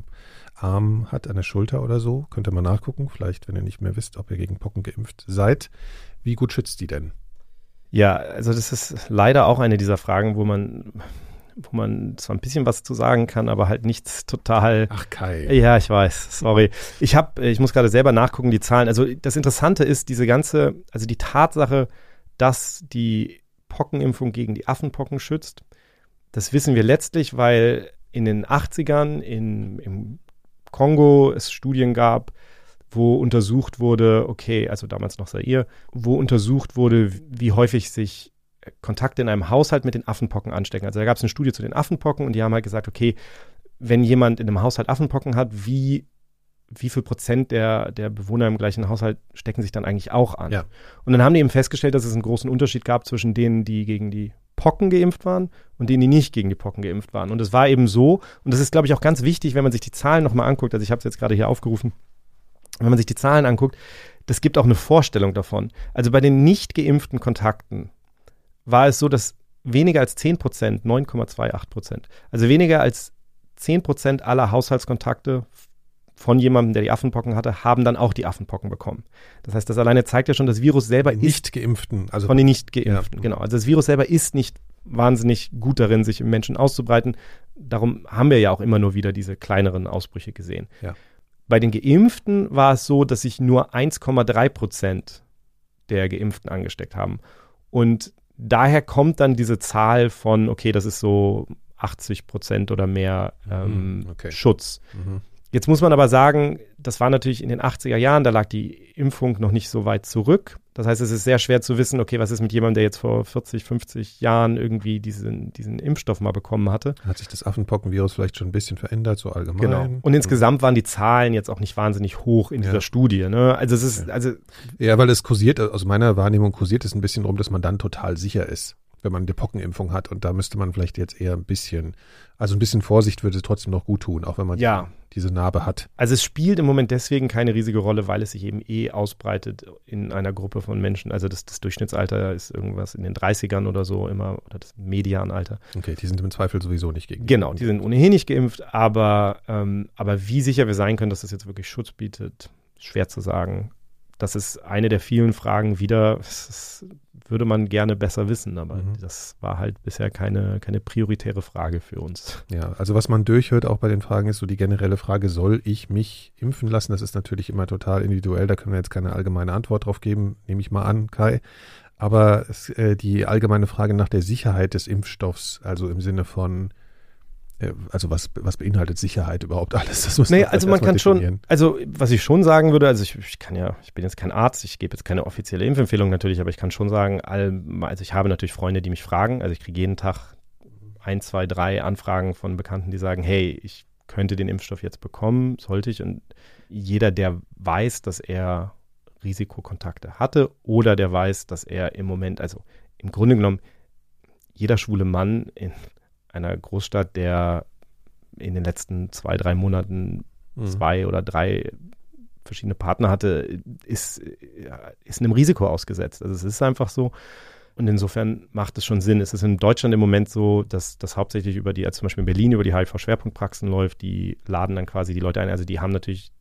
Speaker 4: Arm hat, an der Schulter oder so. Könnt ihr mal nachgucken, vielleicht, wenn ihr nicht mehr wisst, ob ihr gegen Pocken geimpft seid. Wie gut schützt die denn?
Speaker 1: Ja, also das ist leider auch eine dieser Fragen, wo man wo man zwar ein bisschen was zu sagen kann, aber halt nichts total.
Speaker 4: Ach Kai.
Speaker 1: Ja, ich weiß. Sorry. Ich habe, ich muss gerade selber nachgucken die Zahlen. Also das Interessante ist diese ganze, also die Tatsache, dass die Pockenimpfung gegen die Affenpocken schützt. Das wissen wir letztlich, weil in den 80ern in, im Kongo es Studien gab, wo untersucht wurde, okay, also damals noch Zaire, wo untersucht wurde, wie häufig sich Kontakte in einem Haushalt mit den Affenpocken anstecken. Also da gab es eine Studie zu den Affenpocken und die haben halt gesagt, okay, wenn jemand in einem Haushalt Affenpocken hat, wie, wie viel Prozent der, der Bewohner im gleichen Haushalt stecken sich dann eigentlich auch an?
Speaker 4: Ja.
Speaker 1: Und dann haben die eben festgestellt, dass es einen großen Unterschied gab zwischen denen, die gegen die Pocken geimpft waren und denen, die nicht gegen die Pocken geimpft waren. Und es war eben so, und das ist, glaube ich, auch ganz wichtig, wenn man sich die Zahlen nochmal anguckt, also ich habe es jetzt gerade hier aufgerufen, wenn man sich die Zahlen anguckt, das gibt auch eine Vorstellung davon. Also bei den nicht geimpften Kontakten war es so, dass weniger als 10 Prozent, 9,28 Prozent, also weniger als 10 Prozent aller Haushaltskontakte von jemandem, der die Affenpocken hatte, haben dann auch die Affenpocken bekommen. Das heißt, das alleine zeigt ja schon, das Virus selber
Speaker 4: ist. Nicht geimpften,
Speaker 1: also. Von den nicht geimpften, ja. genau. Also das Virus selber ist nicht wahnsinnig gut darin, sich im Menschen auszubreiten. Darum haben wir ja auch immer nur wieder diese kleineren Ausbrüche gesehen.
Speaker 4: Ja.
Speaker 1: Bei den Geimpften war es so, dass sich nur 1,3 Prozent der Geimpften angesteckt haben. Und daher kommt dann diese Zahl von, okay, das ist so 80 Prozent oder mehr mhm, ähm, okay. Schutz. Mhm. Jetzt muss man aber sagen, das war natürlich in den 80er Jahren, da lag die Impfung noch nicht so weit zurück. Das heißt, es ist sehr schwer zu wissen, okay, was ist mit jemandem, der jetzt vor 40, 50 Jahren irgendwie diesen, diesen Impfstoff mal bekommen hatte.
Speaker 4: Hat sich das Affenpockenvirus vielleicht schon ein bisschen verändert, so allgemein?
Speaker 1: Genau. Und insgesamt waren die Zahlen jetzt auch nicht wahnsinnig hoch in dieser ja. Studie. Ne? Also es ist, also.
Speaker 4: Ja, weil es kursiert, aus meiner Wahrnehmung kursiert es ein bisschen rum, dass man dann total sicher ist wenn man eine Pockenimpfung hat. Und da müsste man vielleicht jetzt eher ein bisschen, also ein bisschen Vorsicht würde trotzdem noch gut tun, auch wenn man
Speaker 1: ja.
Speaker 4: diese Narbe hat.
Speaker 1: Also es spielt im Moment deswegen keine riesige Rolle, weil es sich eben eh ausbreitet in einer Gruppe von Menschen. Also das, das Durchschnittsalter ist irgendwas in den 30ern oder so immer, oder das Medianalter.
Speaker 4: Okay, die sind im Zweifel sowieso nicht gegen.
Speaker 1: Genau, die sind ohnehin nicht geimpft, aber, ähm, aber wie sicher wir sein können, dass das jetzt wirklich Schutz bietet, schwer zu sagen. Das ist eine der vielen Fragen wieder. Das würde man gerne besser wissen, aber mhm. das war halt bisher keine, keine prioritäre Frage für uns.
Speaker 4: Ja, also was man durchhört auch bei den Fragen ist so die generelle Frage, soll ich mich impfen lassen? Das ist natürlich immer total individuell, da können wir jetzt keine allgemeine Antwort drauf geben, nehme ich mal an, Kai. Aber es, äh, die allgemeine Frage nach der Sicherheit des Impfstoffs, also im Sinne von, Also was, was beinhaltet Sicherheit überhaupt alles? Das muss
Speaker 1: nee, also man kann schon, also was ich schon sagen würde, also ich, ich, kann ja, ich bin jetzt kein Arzt, ich gebe jetzt keine offizielle Impfempfehlung natürlich, aber ich kann schon sagen, also ich habe natürlich Freunde, die mich fragen, also ich kriege jeden Tag ein, zwei, drei Anfragen von Bekannten, die sagen, hey, ich könnte den Impfstoff jetzt bekommen, sollte ich? Und jeder, der weiß, dass er Risikokontakte hatte oder der weiß, dass er im Moment, also im Grunde genommen, jeder schwule Mann in einer Großstadt, der in den letzten zwei, drei Monaten mhm. zwei oder drei verschiedene Partner hatte, ist, ist einem Risiko ausgesetzt. Also es ist einfach so. Und insofern macht es schon Sinn. Es ist in Deutschland im Moment so, dass das hauptsächlich über die, also zum Beispiel in Berlin über die HIV-Schwerpunktpraxen läuft. Die laden dann quasi die Leute ein. Also die haben natürlich,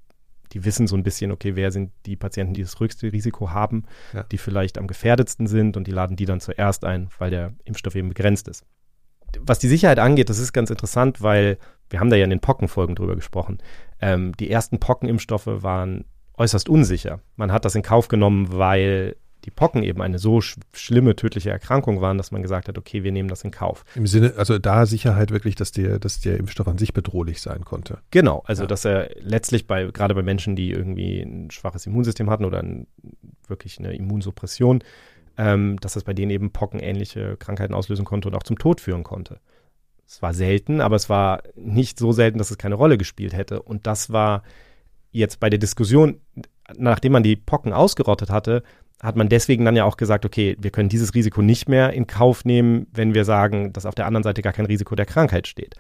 Speaker 1: die wissen so ein bisschen, okay, wer sind die Patienten, die das höchste Risiko haben, ja. die vielleicht am gefährdetsten sind und die laden die dann zuerst ein, weil der Impfstoff eben begrenzt ist was die Sicherheit angeht, das ist ganz interessant, weil wir haben da ja in den Pockenfolgen drüber gesprochen. Ähm, die ersten Pockenimpfstoffe waren äußerst unsicher. Man hat das in Kauf genommen, weil die Pocken eben eine so sch schlimme tödliche Erkrankung waren, dass man gesagt hat, okay, wir nehmen das in Kauf.
Speaker 4: Im Sinne, also da Sicherheit wirklich, dass der, dass der Impfstoff an sich bedrohlich sein konnte.
Speaker 1: Genau, also ja. dass er letztlich bei, gerade bei Menschen, die irgendwie ein schwaches Immunsystem hatten oder ein, wirklich eine Immunsuppression, ähm, dass das bei denen eben pockenähnliche Krankheiten auslösen konnte und auch zum Tod führen konnte. Es war selten, aber es war nicht so selten, dass es keine Rolle gespielt hätte. Und das war jetzt bei der Diskussion, nachdem man die Pocken ausgerottet hatte, hat man deswegen dann ja auch gesagt, okay, wir können dieses Risiko nicht mehr in Kauf nehmen, wenn wir sagen, dass auf der anderen Seite gar kein Risiko der Krankheit steht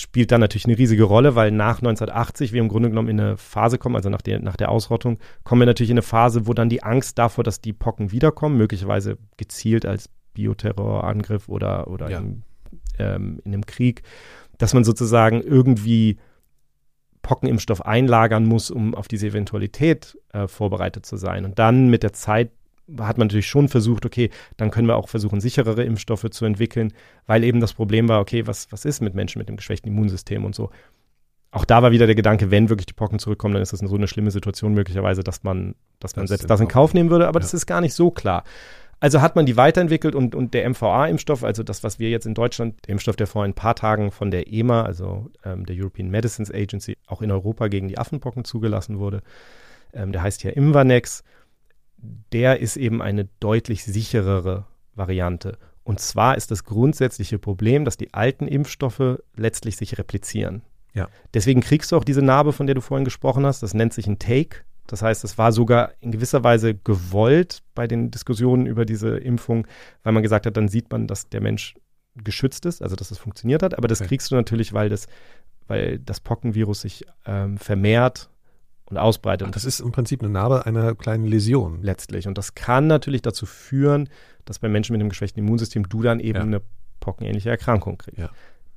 Speaker 1: spielt dann natürlich eine riesige Rolle, weil nach 1980 wir im Grunde genommen in eine Phase kommen, also nach der, nach der Ausrottung, kommen wir natürlich in eine Phase, wo dann die Angst davor, dass die Pocken wiederkommen, möglicherweise gezielt als Bioterrorangriff oder, oder ja. im, ähm, in einem Krieg, dass man sozusagen irgendwie Pockenimpfstoff einlagern muss, um auf diese Eventualität äh, vorbereitet zu sein. Und dann mit der Zeit hat man natürlich schon versucht, okay, dann können wir auch versuchen, sicherere Impfstoffe zu entwickeln, weil eben das Problem war, okay, was, was ist mit Menschen mit einem geschwächten Immunsystem und so. Auch da war wieder der Gedanke, wenn wirklich die Pocken zurückkommen, dann ist das so eine schlimme Situation möglicherweise, dass man, dass man das selbst das in Kauf nehmen würde, aber ja. das ist gar nicht so klar. Also hat man die weiterentwickelt und, und der MVA-Impfstoff, also das, was wir jetzt in Deutschland, der Impfstoff, der vor ein paar Tagen von der EMA, also ähm, der European Medicines Agency, auch in Europa gegen die Affenpocken zugelassen wurde, ähm, der heißt ja Imvanex der ist eben eine deutlich sicherere Variante. Und zwar ist das grundsätzliche Problem, dass die alten Impfstoffe letztlich sich replizieren. Ja. Deswegen kriegst du auch diese Narbe, von der du vorhin gesprochen hast. Das nennt sich ein Take. Das heißt, es war sogar in gewisser Weise gewollt bei den Diskussionen über diese Impfung, weil man gesagt hat, dann sieht man, dass der Mensch geschützt ist, also dass es funktioniert hat. Aber das okay. kriegst du natürlich, weil das, weil das Pockenvirus sich ähm, vermehrt und ausbreitet. Ach,
Speaker 4: das ist im Prinzip eine Narbe einer kleinen Läsion.
Speaker 1: Letztlich. Und das kann natürlich dazu führen, dass bei Menschen mit einem geschwächten Immunsystem du dann eben ja. eine pockenähnliche Erkrankung kriegst. Ja.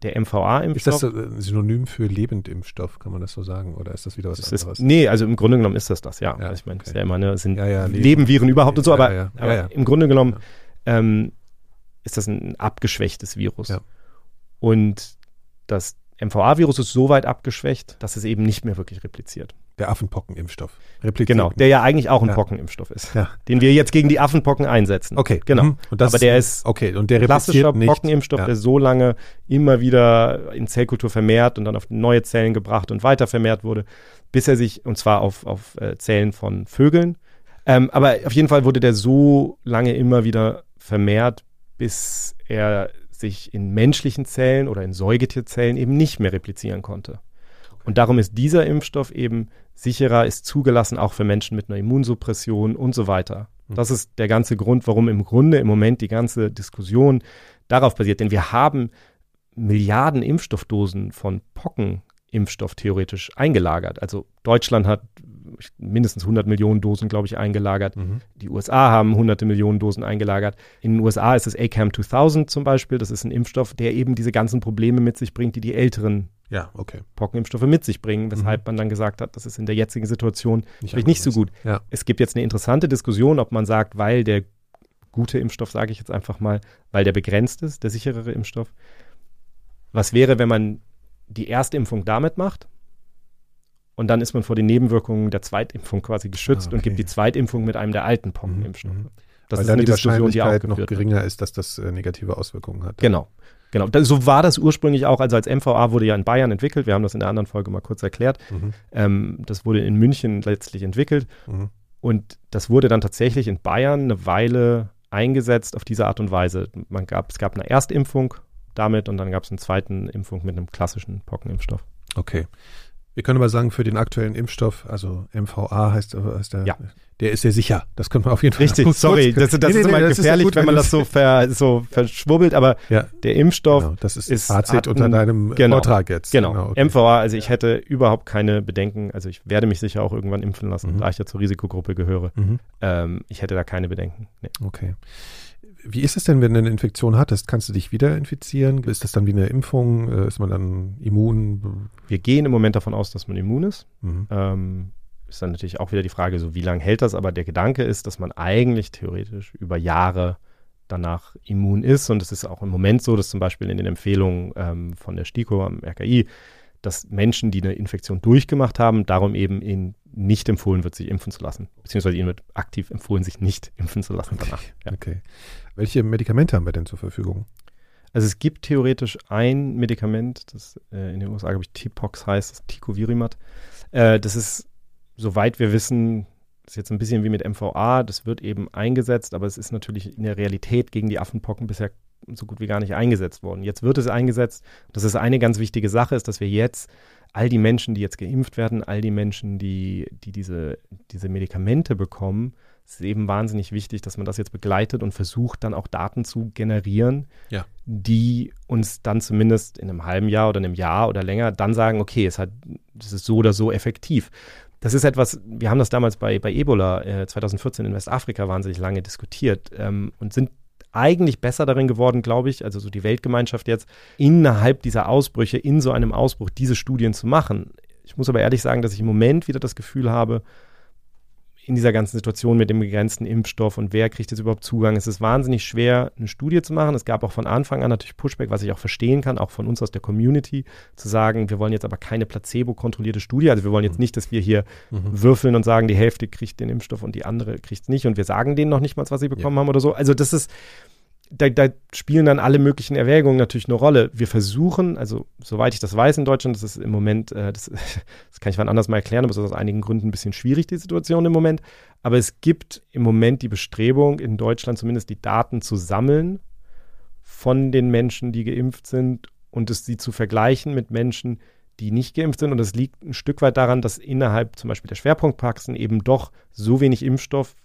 Speaker 1: Der MVA-Impfstoff.
Speaker 4: Ist das ein Synonym für Lebendimpfstoff, kann man das so sagen? Oder ist das wieder was
Speaker 1: das
Speaker 4: anderes?
Speaker 1: Ist, nee, also im Grunde genommen ist das das, ja. ja also ich meine, okay. ist ja immer eine, sind ja, Leben. Lebenviren überhaupt und so, aber, aber im Grunde genommen ähm, ist das ein abgeschwächtes Virus. Und das MVA-Virus ist so weit abgeschwächt, dass es eben nicht mehr wirklich repliziert.
Speaker 4: Der Affenpockenimpfstoff.
Speaker 1: Genau, der ja eigentlich auch ein ja. Pockenimpfstoff ist, ja. den wir jetzt gegen die Affenpocken einsetzen.
Speaker 4: Okay,
Speaker 1: genau. Mhm. Aber der ist
Speaker 4: okay und der
Speaker 1: klassischer nicht. Pockenimpfstoff, ja. der so lange immer wieder in Zellkultur vermehrt und dann auf neue Zellen gebracht und weiter vermehrt wurde, bis er sich und zwar auf, auf äh, Zellen von Vögeln. Ähm, aber auf jeden Fall wurde der so lange immer wieder vermehrt, bis er sich in menschlichen Zellen oder in Säugetierzellen eben nicht mehr replizieren konnte. Und darum ist dieser Impfstoff eben sicherer, ist zugelassen auch für Menschen mit einer Immunsuppression und so weiter. Hm. Das ist der ganze Grund, warum im Grunde im Moment die ganze Diskussion darauf basiert. Denn wir haben Milliarden Impfstoffdosen von Pockenimpfstoff theoretisch eingelagert. Also Deutschland hat mindestens 100 Millionen Dosen, glaube ich, eingelagert. Mhm. Die USA haben hunderte Millionen Dosen eingelagert. In den USA ist es ACAM 2000 zum Beispiel. Das ist ein Impfstoff, der eben diese ganzen Probleme mit sich bringt, die die älteren
Speaker 4: ja, okay.
Speaker 1: Pockenimpfstoffe mit sich bringen, weshalb mhm. man dann gesagt hat, das ist in der jetzigen Situation nicht vielleicht nicht so gut. Ja. Es gibt jetzt eine interessante Diskussion, ob man sagt, weil der gute Impfstoff, sage ich jetzt einfach mal, weil der begrenzt ist, der sicherere Impfstoff. Was wäre, wenn man die erste Impfung damit macht und dann ist man vor den Nebenwirkungen der Zweitimpfung quasi geschützt ah, okay. und gibt die Zweitimpfung mit einem der alten Pockenimpfstoffe. Mhm.
Speaker 4: Das Weil ist dann eine die Diskussion, Wahrscheinlichkeit die auch noch geringer ist, dass das äh, negative Auswirkungen hat.
Speaker 1: Genau. Genau, das, so war das ursprünglich auch. Also als MVA wurde ja in Bayern entwickelt. Wir haben das in der anderen Folge mal kurz erklärt. Mhm. Ähm, das wurde in München letztlich entwickelt. Mhm. Und das wurde dann tatsächlich in Bayern eine Weile eingesetzt auf diese Art und Weise. Man gab, es gab eine Erstimpfung damit und dann gab es eine zweite Impfung mit einem klassischen Pockenimpfstoff.
Speaker 4: Okay. Wir können aber sagen, für den aktuellen Impfstoff, also MVA heißt, heißt der,
Speaker 1: ja.
Speaker 4: der ist sehr sicher. Das können wir auf jeden Fall
Speaker 1: Richtig, sorry, das, das nee, ist nee, immer nee, gefährlich, ist gut, wenn man das so, ver, so verschwurbelt, aber ja. der Impfstoff genau,
Speaker 4: das ist, ist Fazit unter deinem
Speaker 1: genau,
Speaker 4: Vortrag jetzt.
Speaker 1: Genau, genau okay. MVA, also ich hätte überhaupt keine Bedenken, also ich werde mich sicher auch irgendwann impfen lassen, mhm. da ich ja zur Risikogruppe gehöre. Mhm. Ähm, ich hätte da keine Bedenken.
Speaker 4: Okay. Wie ist es denn, wenn du eine Infektion hattest? Kannst du dich wieder infizieren? Ist das dann wie eine Impfung? Äh, ist man dann immun?
Speaker 1: Wir gehen im Moment davon aus, dass man immun ist. Mhm. Ähm, ist dann natürlich auch wieder die Frage, so wie lange hält das? Aber der Gedanke ist, dass man eigentlich theoretisch über Jahre danach immun ist. Und es ist auch im Moment so, dass zum Beispiel in den Empfehlungen ähm, von der STIKO am RKI, dass Menschen, die eine Infektion durchgemacht haben, darum eben in nicht empfohlen wird, sich impfen zu lassen. Beziehungsweise ihnen wird aktiv empfohlen, sich nicht impfen zu lassen danach.
Speaker 4: Ja. Okay. Welche Medikamente haben wir denn zur Verfügung?
Speaker 1: Also es gibt theoretisch ein Medikament, das äh, in den USA, glaube ich, Tipox heißt, das Ticovirimat. Äh, das ist, soweit wir wissen, ist jetzt ein bisschen wie mit MVA, das wird eben eingesetzt, aber es ist natürlich in der Realität gegen die Affenpocken bisher so gut wie gar nicht eingesetzt worden. Jetzt wird es eingesetzt. Das ist eine ganz wichtige Sache, ist, dass wir jetzt all die Menschen, die jetzt geimpft werden, all die Menschen, die, die diese, diese Medikamente bekommen, es ist eben wahnsinnig wichtig, dass man das jetzt begleitet und versucht, dann auch Daten zu generieren,
Speaker 4: ja.
Speaker 1: die uns dann zumindest in einem halben Jahr oder einem Jahr oder länger dann sagen, okay, es hat, es ist so oder so effektiv. Das ist etwas, wir haben das damals bei, bei Ebola äh, 2014 in Westafrika wahnsinnig lange diskutiert ähm, und sind eigentlich besser darin geworden, glaube ich, also so die Weltgemeinschaft jetzt, innerhalb dieser Ausbrüche, in so einem Ausbruch diese Studien zu machen. Ich muss aber ehrlich sagen, dass ich im Moment wieder das Gefühl habe, in dieser ganzen Situation mit dem begrenzten Impfstoff und wer kriegt jetzt überhaupt Zugang. Es ist wahnsinnig schwer, eine Studie zu machen. Es gab auch von Anfang an natürlich Pushback, was ich auch verstehen kann, auch von uns aus der Community, zu sagen, wir wollen jetzt aber keine placebo-kontrollierte Studie. Also wir wollen jetzt mhm. nicht, dass wir hier mhm. würfeln und sagen, die Hälfte kriegt den Impfstoff und die andere kriegt es nicht und wir sagen denen noch nicht mal, was sie bekommen ja. haben oder so. Also das ist, da, da, spielen dann alle möglichen Erwägungen natürlich eine Rolle. Wir versuchen, also soweit ich das weiß in Deutschland, das ist im Moment, äh, das, das, kann ich wann anders mal erklären, aber es ist aus einigen Gründen ein bisschen schwierig, die Situation im Moment. Aber es gibt im Moment die Bestrebung, in Deutschland zumindest die Daten zu sammeln von den Menschen, die geimpft sind und es sie zu vergleichen mit Menschen, die nicht geimpft sind. Und das liegt ein Stück weit daran, dass innerhalb zum Beispiel der Schwerpunktpraxen eben doch so wenig Impfstoff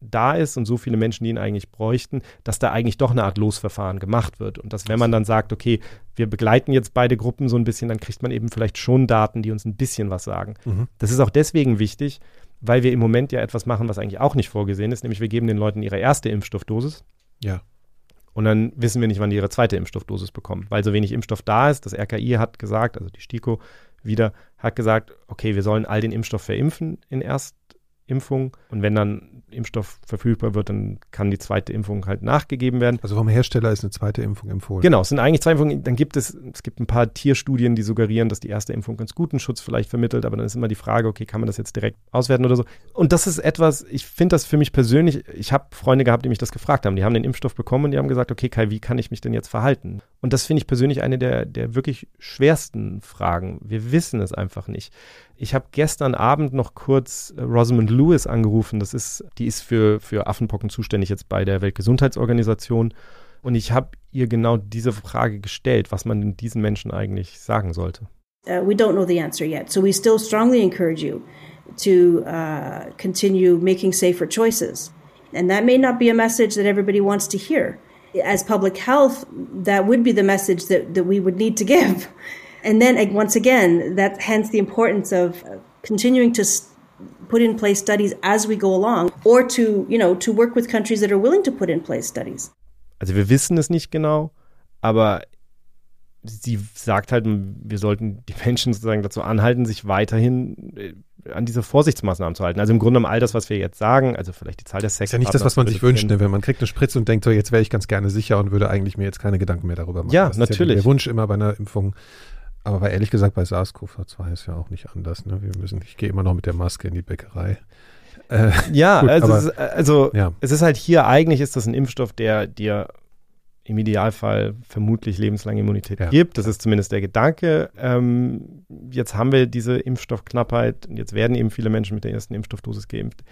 Speaker 1: da ist und so viele Menschen, die ihn eigentlich bräuchten, dass da eigentlich doch eine Art Losverfahren gemacht wird. Und dass, wenn man dann sagt, okay, wir begleiten jetzt beide Gruppen so ein bisschen, dann kriegt man eben vielleicht schon Daten, die uns ein bisschen was sagen. Mhm. Das ist auch deswegen wichtig, weil wir im Moment ja etwas machen, was eigentlich auch nicht vorgesehen ist, nämlich wir geben den Leuten ihre erste Impfstoffdosis.
Speaker 4: Ja.
Speaker 1: Und dann wissen wir nicht, wann die ihre zweite Impfstoffdosis bekommen, weil so wenig Impfstoff da ist. Das RKI hat gesagt, also die STIKO wieder, hat gesagt, okay, wir sollen all den Impfstoff verimpfen in Erstimpfung. Und wenn dann Impfstoff verfügbar wird, dann kann die zweite Impfung halt nachgegeben werden.
Speaker 4: Also vom Hersteller ist eine zweite Impfung empfohlen.
Speaker 1: Genau, es sind eigentlich zwei Impfungen. Dann gibt es, es gibt ein paar Tierstudien, die suggerieren, dass die erste Impfung ganz guten Schutz vielleicht vermittelt, aber dann ist immer die Frage, okay, kann man das jetzt direkt auswerten oder so? Und das ist etwas, ich finde das für mich persönlich, ich habe Freunde gehabt, die mich das gefragt haben. Die haben den Impfstoff bekommen und die haben gesagt, okay, Kai, wie kann ich mich denn jetzt verhalten? Und das finde ich persönlich eine der, der wirklich schwersten Fragen. Wir wissen es einfach nicht. Ich habe gestern Abend noch kurz äh, Rosamund Lewis angerufen. Das ist, die ist für, für Affenpocken zuständig jetzt bei der Weltgesundheitsorganisation. Und ich habe ihr genau diese Frage gestellt, was man diesen Menschen eigentlich sagen sollte.
Speaker 2: Uh, we don't know the answer yet. So we still strongly encourage you to uh, continue making safer choices. And that may not be a message that everybody wants to hear. As public health, that would be the message that, that we would need to give. And then once again, that hence the importance of continuing to put in place studies as we go along or to, you know, to work with countries that are willing to put in place studies.
Speaker 1: Also wir wissen es nicht genau, aber sie sagt halt, wir sollten die Menschen sozusagen dazu anhalten, sich weiterhin äh, an diese Vorsichtsmaßnahmen zu halten. Also im Grunde um all das, was wir jetzt sagen, also vielleicht die Zahl der Sex.
Speaker 4: Ist ja nicht das, was man sich wünscht, ne? wenn man kriegt eine Spritze und denkt, so jetzt wäre ich ganz gerne sicher und würde eigentlich mir jetzt keine Gedanken mehr darüber machen.
Speaker 1: Ja, das natürlich.
Speaker 4: Ist ja der Wunsch immer bei einer Impfung. Aber ehrlich gesagt, bei SARS-CoV-2 ist ja auch nicht anders. Ne? Wir müssen, ich gehe immer noch mit der Maske in die Bäckerei.
Speaker 1: Äh, ja, gut, also, aber, es ist, also ja. es ist halt hier, eigentlich ist das ein Impfstoff, der dir im Idealfall vermutlich lebenslange Immunität ja. gibt. Das ist zumindest der Gedanke. Ähm, jetzt haben wir diese Impfstoffknappheit. Jetzt werden eben viele Menschen mit der ersten Impfstoffdosis geimpft.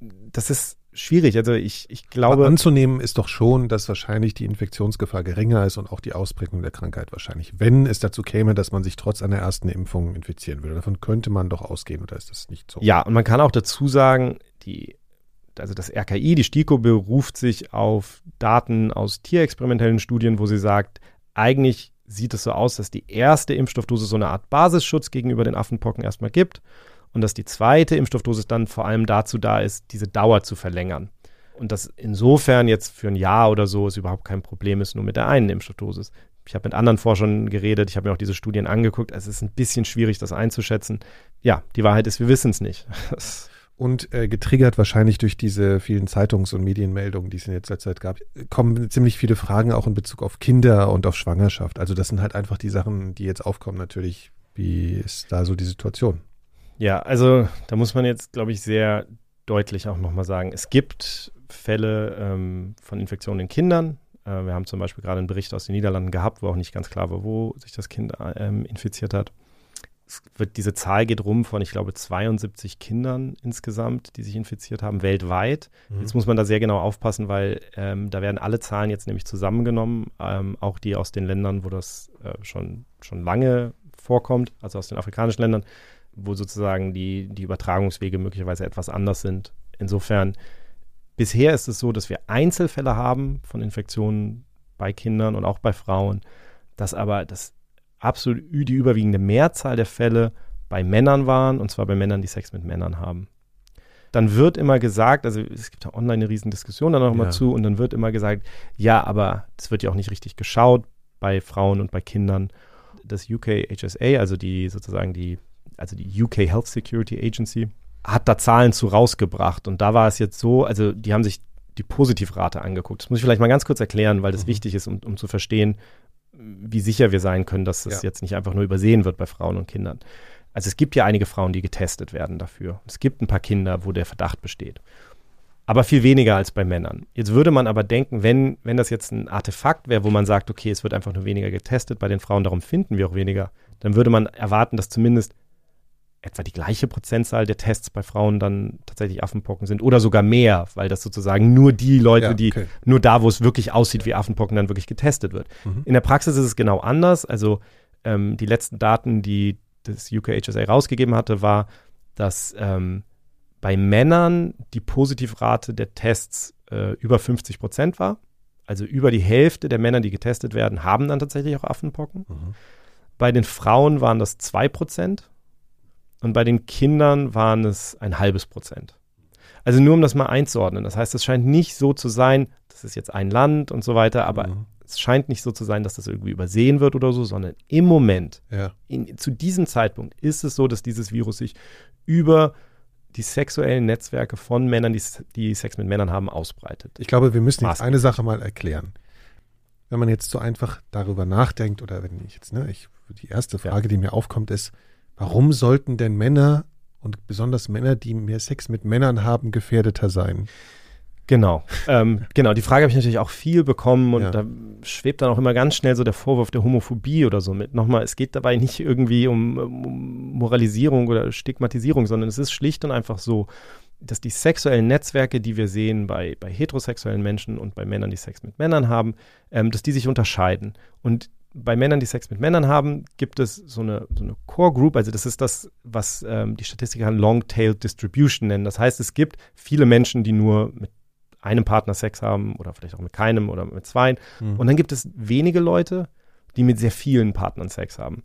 Speaker 1: Das ist schwierig. Also ich, ich glaube. Aber
Speaker 4: anzunehmen ist doch schon, dass wahrscheinlich die Infektionsgefahr geringer ist und auch die Ausprägung der Krankheit wahrscheinlich. Wenn es dazu käme, dass man sich trotz einer ersten Impfung infizieren würde. Davon könnte man doch ausgehen, oder ist das nicht so?
Speaker 1: Ja, und man kann auch dazu sagen, die, also das RKI, die STIKO beruft sich auf Daten aus tierexperimentellen Studien, wo sie sagt, eigentlich sieht es so aus, dass die erste Impfstoffdose so eine Art Basisschutz gegenüber den Affenpocken erstmal gibt und dass die zweite Impfstoffdosis dann vor allem dazu da ist, diese Dauer zu verlängern. Und dass insofern jetzt für ein Jahr oder so es überhaupt kein Problem ist, nur mit der einen Impfstoffdosis. Ich habe mit anderen Forschern geredet, ich habe mir auch diese Studien angeguckt. Es ist ein bisschen schwierig, das einzuschätzen. Ja, die Wahrheit ist, wir wissen es nicht.
Speaker 4: Und äh, getriggert wahrscheinlich durch diese vielen Zeitungs- und Medienmeldungen, die es in letzter Zeit gab, kommen ziemlich viele Fragen auch in Bezug auf Kinder und auf Schwangerschaft. Also das sind halt einfach die Sachen, die jetzt aufkommen natürlich. Wie ist da so die Situation?
Speaker 1: Ja, also da muss man jetzt, glaube ich, sehr deutlich auch nochmal sagen, es gibt Fälle ähm, von Infektionen in Kindern. Äh, wir haben zum Beispiel gerade einen Bericht aus den Niederlanden gehabt, wo auch nicht ganz klar war, wo sich das Kind ähm, infiziert hat. Wird, diese Zahl geht rum von, ich glaube, 72 Kindern insgesamt, die sich infiziert haben, weltweit. Mhm. Jetzt muss man da sehr genau aufpassen, weil ähm, da werden alle Zahlen jetzt nämlich zusammengenommen, ähm, auch die aus den Ländern, wo das äh, schon, schon lange vorkommt, also aus den afrikanischen Ländern wo sozusagen die, die Übertragungswege möglicherweise etwas anders sind. Insofern, bisher ist es so, dass wir Einzelfälle haben von Infektionen bei Kindern und auch bei Frauen, dass aber das absolut die überwiegende Mehrzahl der Fälle bei Männern waren, und zwar bei Männern, die Sex mit Männern haben. Dann wird immer gesagt, also es gibt ja online eine riesen Diskussion dann noch ja. zu, und dann wird immer gesagt, ja, aber es wird ja auch nicht richtig geschaut bei Frauen und bei Kindern. Das UK HSA, also die sozusagen die also die UK Health Security Agency, hat da Zahlen zu rausgebracht. Und da war es jetzt so, also die haben sich die Positivrate angeguckt. Das muss ich vielleicht mal ganz kurz erklären, weil das mhm. wichtig ist, um, um, zu verstehen, wie sicher wir sein können, dass es ja. jetzt nicht einfach nur übersehen wird bei Frauen und Kindern. Also es gibt ja einige Frauen, die getestet werden dafür. Es gibt ein paar Kinder, wo der Verdacht besteht. Aber viel weniger als bei Männern. Jetzt würde man aber denken, wenn, wenn das jetzt ein Artefakt wäre, wo man sagt, okay, es wird einfach nur weniger getestet, bei den Frauen darum finden wir auch weniger, dann würde man erwarten, dass zumindest etwa die gleiche Prozentzahl der Tests bei Frauen dann tatsächlich Affenpocken sind oder sogar mehr, weil das sozusagen nur die Leute, ja, okay. die nur da, wo es wirklich aussieht wie Affenpocken, dann wirklich getestet wird. Mhm. In der Praxis ist es genau anders. Also ähm, die letzten Daten, die das UKHSA rausgegeben hatte, war, dass ähm, bei Männern die Positivrate der Tests äh, über 50 Prozent war. Also über die Hälfte der Männer, die getestet werden, haben dann tatsächlich auch Affenpocken. Mhm. Bei den Frauen waren das 2 Prozent und bei den Kindern waren es ein halbes Prozent. Also nur um das mal einzuordnen. Das heißt, es scheint nicht so zu sein, das ist jetzt ein Land und so weiter, aber mhm. es scheint nicht so zu sein, dass das irgendwie übersehen wird oder so, sondern im Moment, ja. in, zu diesem Zeitpunkt ist es so, dass dieses Virus sich über die sexuellen Netzwerke von Männern, die, die Sex mit Männern haben, ausbreitet.
Speaker 4: Ich glaube, wir müssen jetzt eine Sache mal erklären. Wenn man jetzt so einfach darüber nachdenkt oder wenn ich jetzt, ne, ich, die erste Frage, ja. die mir aufkommt, ist, Warum sollten denn Männer und besonders Männer, die mehr Sex mit Männern haben, gefährdeter sein?
Speaker 1: Genau, ähm, genau. Die Frage habe ich natürlich auch viel bekommen und ja. da schwebt dann auch immer ganz schnell so der Vorwurf der Homophobie oder so mit. Nochmal, es geht dabei nicht irgendwie um, um Moralisierung oder Stigmatisierung, sondern es ist schlicht und einfach so, dass die sexuellen Netzwerke, die wir sehen bei, bei heterosexuellen Menschen und bei Männern, die Sex mit Männern haben, ähm, dass die sich unterscheiden. Und bei Männern, die Sex mit Männern haben, gibt es so eine, so eine Core Group, also das ist das, was ähm, die Statistiker Long-Tailed Distribution nennen. Das heißt, es gibt viele Menschen, die nur mit einem Partner Sex haben oder vielleicht auch mit keinem oder mit zweien. Mhm. Und dann gibt es wenige Leute, die mit sehr vielen Partnern Sex haben.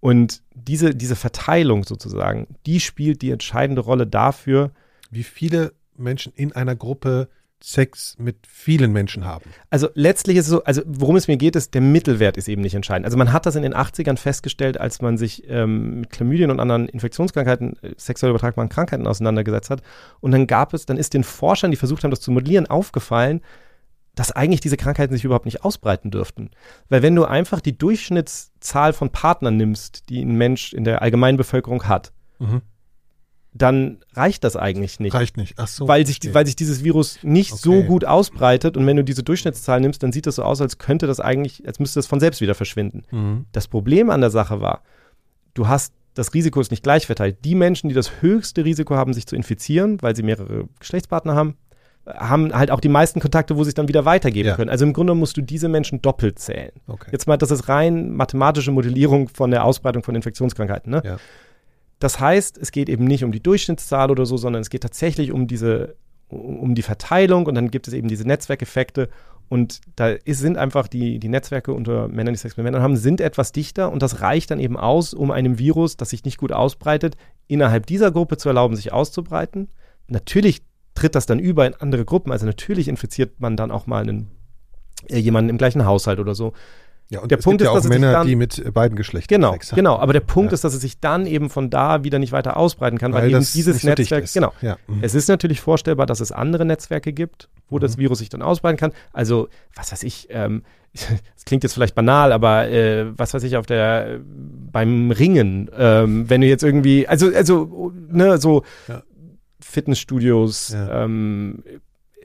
Speaker 1: Und diese, diese Verteilung sozusagen, die spielt die entscheidende Rolle dafür,
Speaker 4: wie viele Menschen in einer Gruppe Sex mit vielen Menschen haben.
Speaker 1: Also letztlich ist es so, also worum es mir geht, ist, der Mittelwert ist eben nicht entscheidend. Also man hat das in den 80ern festgestellt, als man sich ähm, mit Chlamydien und anderen Infektionskrankheiten, äh, sexuell übertragbaren Krankheiten auseinandergesetzt hat. Und dann gab es, dann ist den Forschern, die versucht haben, das zu modellieren, aufgefallen, dass eigentlich diese Krankheiten sich überhaupt nicht ausbreiten dürften. Weil wenn du einfach die Durchschnittszahl von Partnern nimmst, die ein Mensch in der Allgemeinbevölkerung hat, mhm dann reicht das eigentlich nicht.
Speaker 4: Reicht nicht. Ach so.
Speaker 1: Weil sich, weil sich dieses Virus nicht
Speaker 4: Okay.
Speaker 1: so gut ausbreitet und wenn du diese Durchschnittszahl nimmst, dann sieht das so aus, als könnte das eigentlich, als müsste das von selbst wieder verschwinden.
Speaker 4: Mhm.
Speaker 1: Das Problem an der Sache war, du hast das Risiko ist nicht gleich verteilt. Die Menschen, die das höchste Risiko haben, sich zu infizieren, weil sie mehrere Geschlechtspartner haben, haben halt auch die meisten Kontakte, wo sie es dann wieder weitergeben
Speaker 4: Ja.
Speaker 1: können. Also im Grunde musst du diese Menschen doppelt zählen.
Speaker 4: Okay.
Speaker 1: Jetzt mal, das ist rein mathematische Modellierung von der Ausbreitung von Infektionskrankheiten. Ne?
Speaker 4: Ja.
Speaker 1: Das heißt, es geht eben nicht um die Durchschnittszahl oder so, sondern es geht tatsächlich um diese, um die Verteilung und dann gibt es eben diese Netzwerkeffekte und da ist, sind einfach die, die Netzwerke unter Männern, die Sex mit Männern haben, sind etwas dichter und das reicht dann eben aus, um einem Virus, das sich nicht gut ausbreitet, innerhalb dieser Gruppe zu erlauben, sich auszubreiten. Natürlich tritt das dann über in andere Gruppen, also natürlich infiziert man dann auch mal einen, äh, jemanden im gleichen Haushalt oder so.
Speaker 4: Ja, und
Speaker 1: Der
Speaker 4: es
Speaker 1: Punkt
Speaker 4: gibt ja
Speaker 1: ist,
Speaker 4: auch
Speaker 1: dass es sich
Speaker 4: Männer,
Speaker 1: dann-
Speaker 4: die mit äh, beiden Geschlechtern
Speaker 1: Genau,
Speaker 4: Sex haben.
Speaker 1: genau. Aber der Punkt
Speaker 4: Ja.
Speaker 1: ist, dass es sich dann eben von da wieder nicht weiter ausbreiten kann, weil,
Speaker 4: Weil
Speaker 1: eben
Speaker 4: das
Speaker 1: dieses
Speaker 4: so
Speaker 1: Netzwerk, genau.
Speaker 4: Ja. Mhm.
Speaker 1: Es ist natürlich vorstellbar, dass es andere Netzwerke gibt, wo das Virus sich dann ausbreiten kann. Also, was weiß ich, ähm, es klingt jetzt vielleicht banal, aber äh, was weiß ich, auf der beim Ringen, ähm, wenn du jetzt irgendwie, also, also, ne, so
Speaker 4: Ja.
Speaker 1: Fitnessstudios,
Speaker 4: Ja.
Speaker 1: ähm,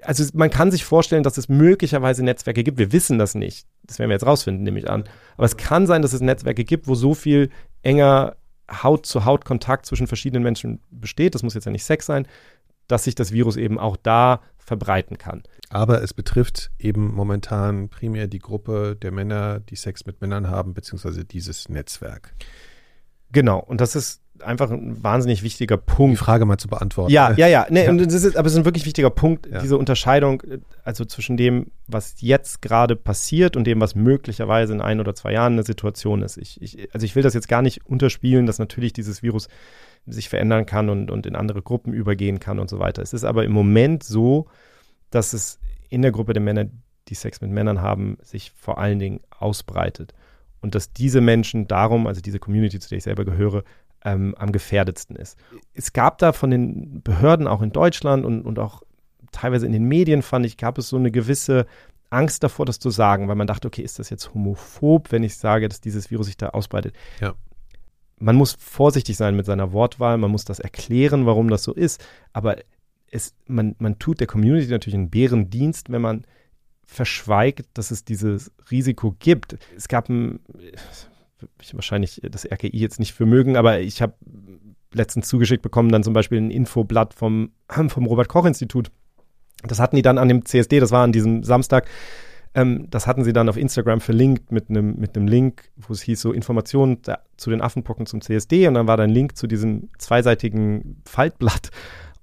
Speaker 1: also man kann sich vorstellen, dass es möglicherweise Netzwerke gibt. Wir wissen das nicht. Das werden wir jetzt rausfinden, nehme ich an. Aber es kann sein, dass es Netzwerke gibt, wo so viel enger Haut-zu-Haut-Kontakt zwischen verschiedenen Menschen besteht. Das muss jetzt ja nicht Sex sein, dass sich das Virus eben auch da verbreiten kann.
Speaker 4: Aber es betrifft eben momentan primär die Gruppe der Männer, die Sex mit Männern haben, beziehungsweise dieses Netzwerk.
Speaker 1: Genau. Und das ist einfach ein wahnsinnig wichtiger
Speaker 4: Um die
Speaker 1: Punkt.
Speaker 4: Frage mal zu beantworten.
Speaker 1: Ja, ja, ja. Nee,
Speaker 4: Ja.
Speaker 1: Und das ist, aber es ist ein wirklich wichtiger Punkt,
Speaker 4: Ja.
Speaker 1: diese Unterscheidung, äh, also zwischen dem, was jetzt gerade passiert und dem, was möglicherweise in ein oder zwei Jahren eine Situation ist. Ich, ich, also ich will das jetzt gar nicht unterspielen, dass natürlich dieses Virus sich verändern kann und, und in andere Gruppen übergehen kann und so weiter. Es ist aber im Moment so, dass es in der Gruppe der Männer, die Sex mit Männern haben, sich vor allen Dingen ausbreitet. Und dass diese Menschen darum, also diese Community, zu der ich selber gehöre, ähm, am gefährdetsten ist. Es gab da von den Behörden auch in Deutschland und, und auch teilweise in den Medien, fand ich, gab es so eine gewisse Angst davor, das zu sagen, weil man dachte, okay, ist das jetzt homophob, wenn ich sage, dass dieses Virus sich da ausbreitet?
Speaker 4: Ja.
Speaker 1: Man muss vorsichtig sein mit seiner Wortwahl, man muss das erklären, warum das so ist, aber es, man, man tut der Community natürlich einen Bärendienst, wenn man verschweigt, dass es dieses Risiko gibt. Es gab ein, ich wahrscheinlich das RKI jetzt nicht für mögen, aber ich habe letztens zugeschickt bekommen, dann zum Beispiel ein Infoblatt vom, vom Robert-Koch-Institut. Das hatten die dann an dem CSD, das war an diesem Samstag, ähm, das hatten sie dann auf Instagram verlinkt mit einem mit Link, wo es hieß so Informationen da, zu den Affenpocken zum CSD und dann war da ein Link zu diesem zweiseitigen Faltblatt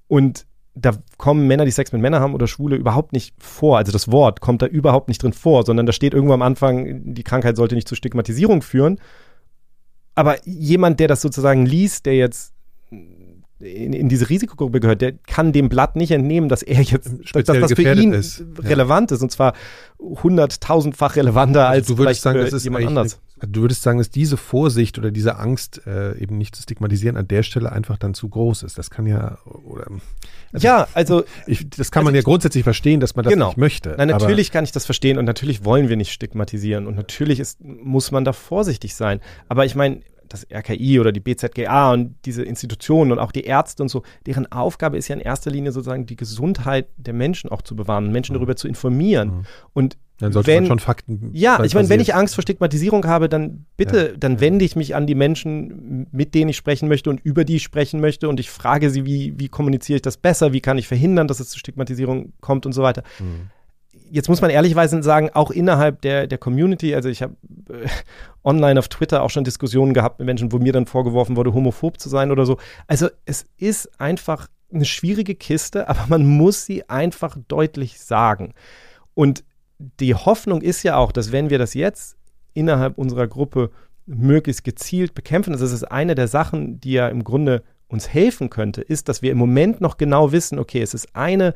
Speaker 1: und da kommen Männer, die Sex mit Männern haben oder Schwule überhaupt nicht vor. Also das Wort kommt da überhaupt nicht drin vor, sondern da steht irgendwo am Anfang, die Krankheit sollte nicht zu Stigmatisierung führen. Aber jemand, der das sozusagen liest, der jetzt in, in diese Risikogruppe gehört, der kann dem Blatt nicht entnehmen, dass er jetzt, dass
Speaker 4: Speziell
Speaker 1: das für ihn
Speaker 4: ist. Ja.
Speaker 1: relevant ist und zwar hunderttausendfach relevanter als
Speaker 4: Also du würdest
Speaker 1: vielleicht
Speaker 4: sagen, das ist
Speaker 1: jemand anders.
Speaker 4: Eine, du würdest sagen, dass diese Vorsicht oder diese Angst, äh, eben nicht zu stigmatisieren, an der Stelle einfach dann zu groß ist. Das kann ja, oder, also
Speaker 1: ja, also
Speaker 4: ich, das kann
Speaker 1: Also
Speaker 4: man ja
Speaker 1: ich-
Speaker 4: grundsätzlich verstehen, dass man das
Speaker 1: Genau.
Speaker 4: nicht möchte.
Speaker 1: Nein, natürlich kann ich das verstehen und natürlich wollen wir nicht stigmatisieren und natürlich ist, muss man da vorsichtig sein. Aber ich meine, das RKI oder die BZGA und diese Institutionen und auch die Ärzte und so, deren Aufgabe ist ja in erster Linie sozusagen die Gesundheit der Menschen auch zu bewahren, Menschen darüber zu informieren. Und
Speaker 4: Dann sollte
Speaker 1: wenn,
Speaker 4: man schon Fakten.
Speaker 1: ja, ich meine, wenn ich Angst vor Stigmatisierung habe, dann bitte, dann wende ich mich an die Menschen, mit denen ich sprechen möchte und über die ich sprechen möchte und ich frage sie, wie, wie kommuniziere ich das besser, wie kann ich verhindern, dass es zu Stigmatisierung kommt und so weiter. Jetzt muss man ehrlichweise sagen, auch innerhalb der, der Community, also ich habe äh, online auf Twitter auch schon Diskussionen gehabt mit Menschen, wo mir dann vorgeworfen wurde, homophob zu sein oder so. Also es ist einfach eine schwierige Kiste, aber man muss sie einfach deutlich sagen. Und die Hoffnung ist ja auch, dass wenn wir das jetzt innerhalb unserer Gruppe möglichst gezielt bekämpfen, das ist eine der Sachen, die ja im Grunde uns helfen könnte, ist, dass wir im Moment noch genau wissen, okay, es ist eine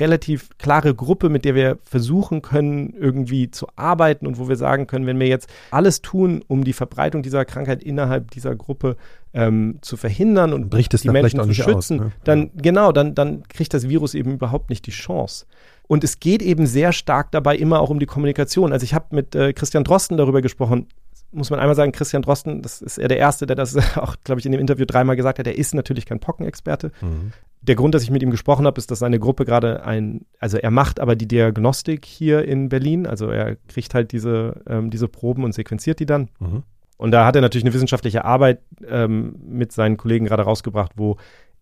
Speaker 1: relativ klare Gruppe, mit der wir versuchen können, irgendwie zu arbeiten und wo wir sagen können, wenn wir jetzt alles tun, um die Verbreitung dieser Krankheit innerhalb dieser Gruppe ähm, zu verhindern und
Speaker 4: Bricht es
Speaker 1: die Menschen zu
Speaker 4: nicht aus,
Speaker 1: schützen,
Speaker 4: ne?
Speaker 1: dann genau, dann, dann kriegt das Virus eben überhaupt nicht die Chance. Und es geht eben sehr stark dabei immer auch um die Kommunikation. Also ich habe mit äh, Christian Drosten darüber gesprochen, muss man einmal sagen, Christian Drosten, das ist er der Erste, der das auch, glaube ich, in dem Interview dreimal gesagt hat, er ist natürlich kein Pockenexperte. Mhm. Der Grund, dass ich mit ihm gesprochen habe, ist, dass seine Gruppe gerade ein, also er macht aber die Diagnostik hier in Berlin, also er kriegt halt diese, ähm, diese Proben und sequenziert die dann. Mhm. Und da hat er natürlich eine wissenschaftliche Arbeit ähm, mit seinen Kollegen gerade rausgebracht, wo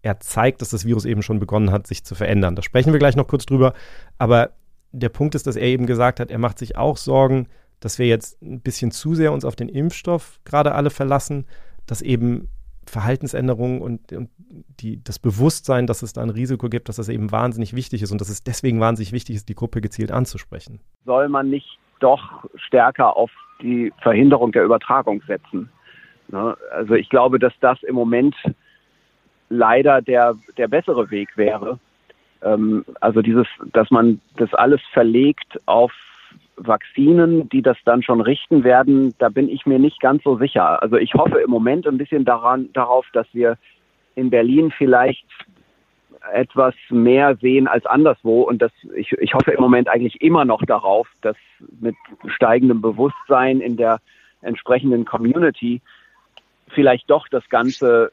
Speaker 1: er zeigt, dass das Virus eben schon begonnen hat, sich zu verändern. Da sprechen wir gleich noch kurz drüber. Aber der Punkt ist, dass er eben gesagt hat, er macht sich auch Sorgen, dass wir jetzt ein bisschen zu sehr uns auf den Impfstoff gerade alle verlassen, dass eben Verhaltensänderungen und, und die, das Bewusstsein, dass es da ein Risiko gibt, dass das eben wahnsinnig wichtig ist und dass es deswegen wahnsinnig wichtig ist, die Gruppe gezielt anzusprechen.
Speaker 3: Soll man nicht doch stärker auf die Verhinderung der Übertragung setzen? Ne? Also ich glaube, dass das im Moment leider der, der bessere Weg wäre. Ähm, also dieses, dass man das alles verlegt auf Vakzinen, die das dann schon richten werden, da bin ich mir nicht ganz so sicher. Also ich hoffe im Moment ein bisschen daran, darauf, dass wir in Berlin vielleicht etwas mehr sehen als anderswo. Und das, ich, ich hoffe im Moment eigentlich immer noch darauf, dass mit steigendem Bewusstsein in der entsprechenden Community vielleicht doch das Ganze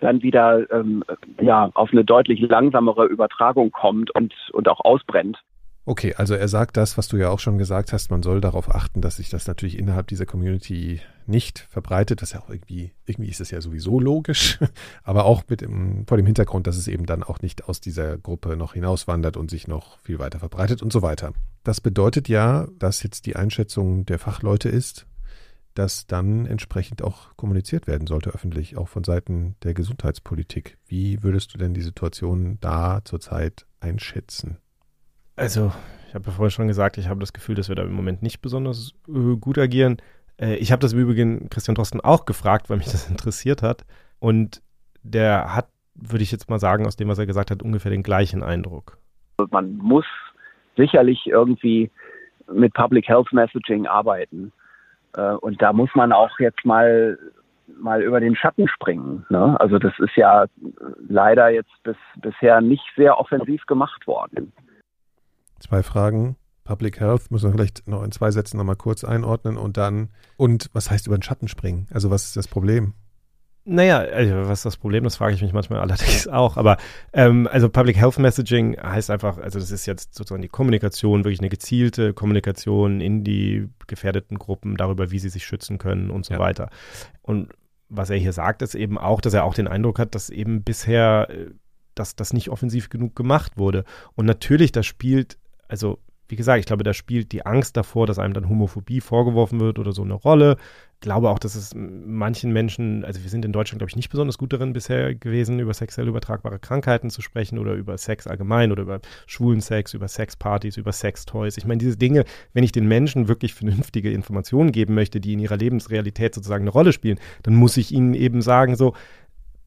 Speaker 3: dann wieder ähm, ja, auf eine deutlich langsamere Übertragung kommt und, und auch ausbrennt.
Speaker 4: Okay, also er sagt das, was du ja auch schon gesagt hast, man soll darauf achten, dass sich das natürlich innerhalb dieser Community nicht verbreitet. Das ist ja auch irgendwie, irgendwie ist es ja sowieso logisch, aber auch mit dem, vor dem Hintergrund, dass es eben dann auch nicht aus dieser Gruppe noch hinauswandert und sich noch viel weiter verbreitet und so weiter. Das bedeutet ja, dass jetzt die Einschätzung der Fachleute ist, dass dann entsprechend auch kommuniziert werden sollte, öffentlich, auch von Seiten der Gesundheitspolitik. Wie würdest du denn die Situation da zurzeit einschätzen?
Speaker 1: Also, ich habe ja vorhin schon gesagt, ich habe das Gefühl, dass wir da im Moment nicht besonders äh, gut agieren. Äh, ich habe das im Übrigen Christian Drosten auch gefragt, weil mich das interessiert hat. Und der hat, würde ich jetzt mal sagen, aus dem, was er gesagt hat, ungefähr den gleichen Eindruck.
Speaker 3: Man muss sicherlich irgendwie mit Public Health Messaging arbeiten. Äh, und da muss man auch jetzt mal mal über den Schatten springen. Ne? Also das ist ja leider jetzt bis, bisher nicht sehr offensiv gemacht worden.
Speaker 4: Zwei Fragen. Public Health müssen wir vielleicht noch in zwei Sätzen nochmal kurz einordnen und dann, und was heißt über den Schatten springen? Also was ist das Problem?
Speaker 1: Naja, also was ist das Problem? Das frage ich mich manchmal allerdings auch. Aber ähm, also Public Health Messaging heißt einfach, also das ist jetzt sozusagen die Kommunikation, wirklich eine gezielte Kommunikation in die gefährdeten Gruppen darüber, wie sie sich schützen können und so ja. weiter. Und was er hier sagt, ist eben auch, dass er auch den Eindruck hat, dass eben bisher, äh, dass das nicht offensiv genug gemacht wurde. Und natürlich, das spielt, also wie gesagt, ich glaube, da spielt die Angst davor, dass einem dann Homophobie vorgeworfen wird oder so eine Rolle. Ich glaube auch, dass es manchen Menschen, also wir sind in Deutschland, glaube ich, nicht besonders gut darin bisher gewesen, über sexuell übertragbare Krankheiten zu sprechen oder über Sex allgemein oder über schwulen Sex, über Sexpartys, über Sextoys. Ich meine, diese Dinge, wenn ich den Menschen wirklich vernünftige Informationen geben möchte, die in ihrer Lebensrealität sozusagen eine Rolle spielen, dann muss ich ihnen eben sagen, so,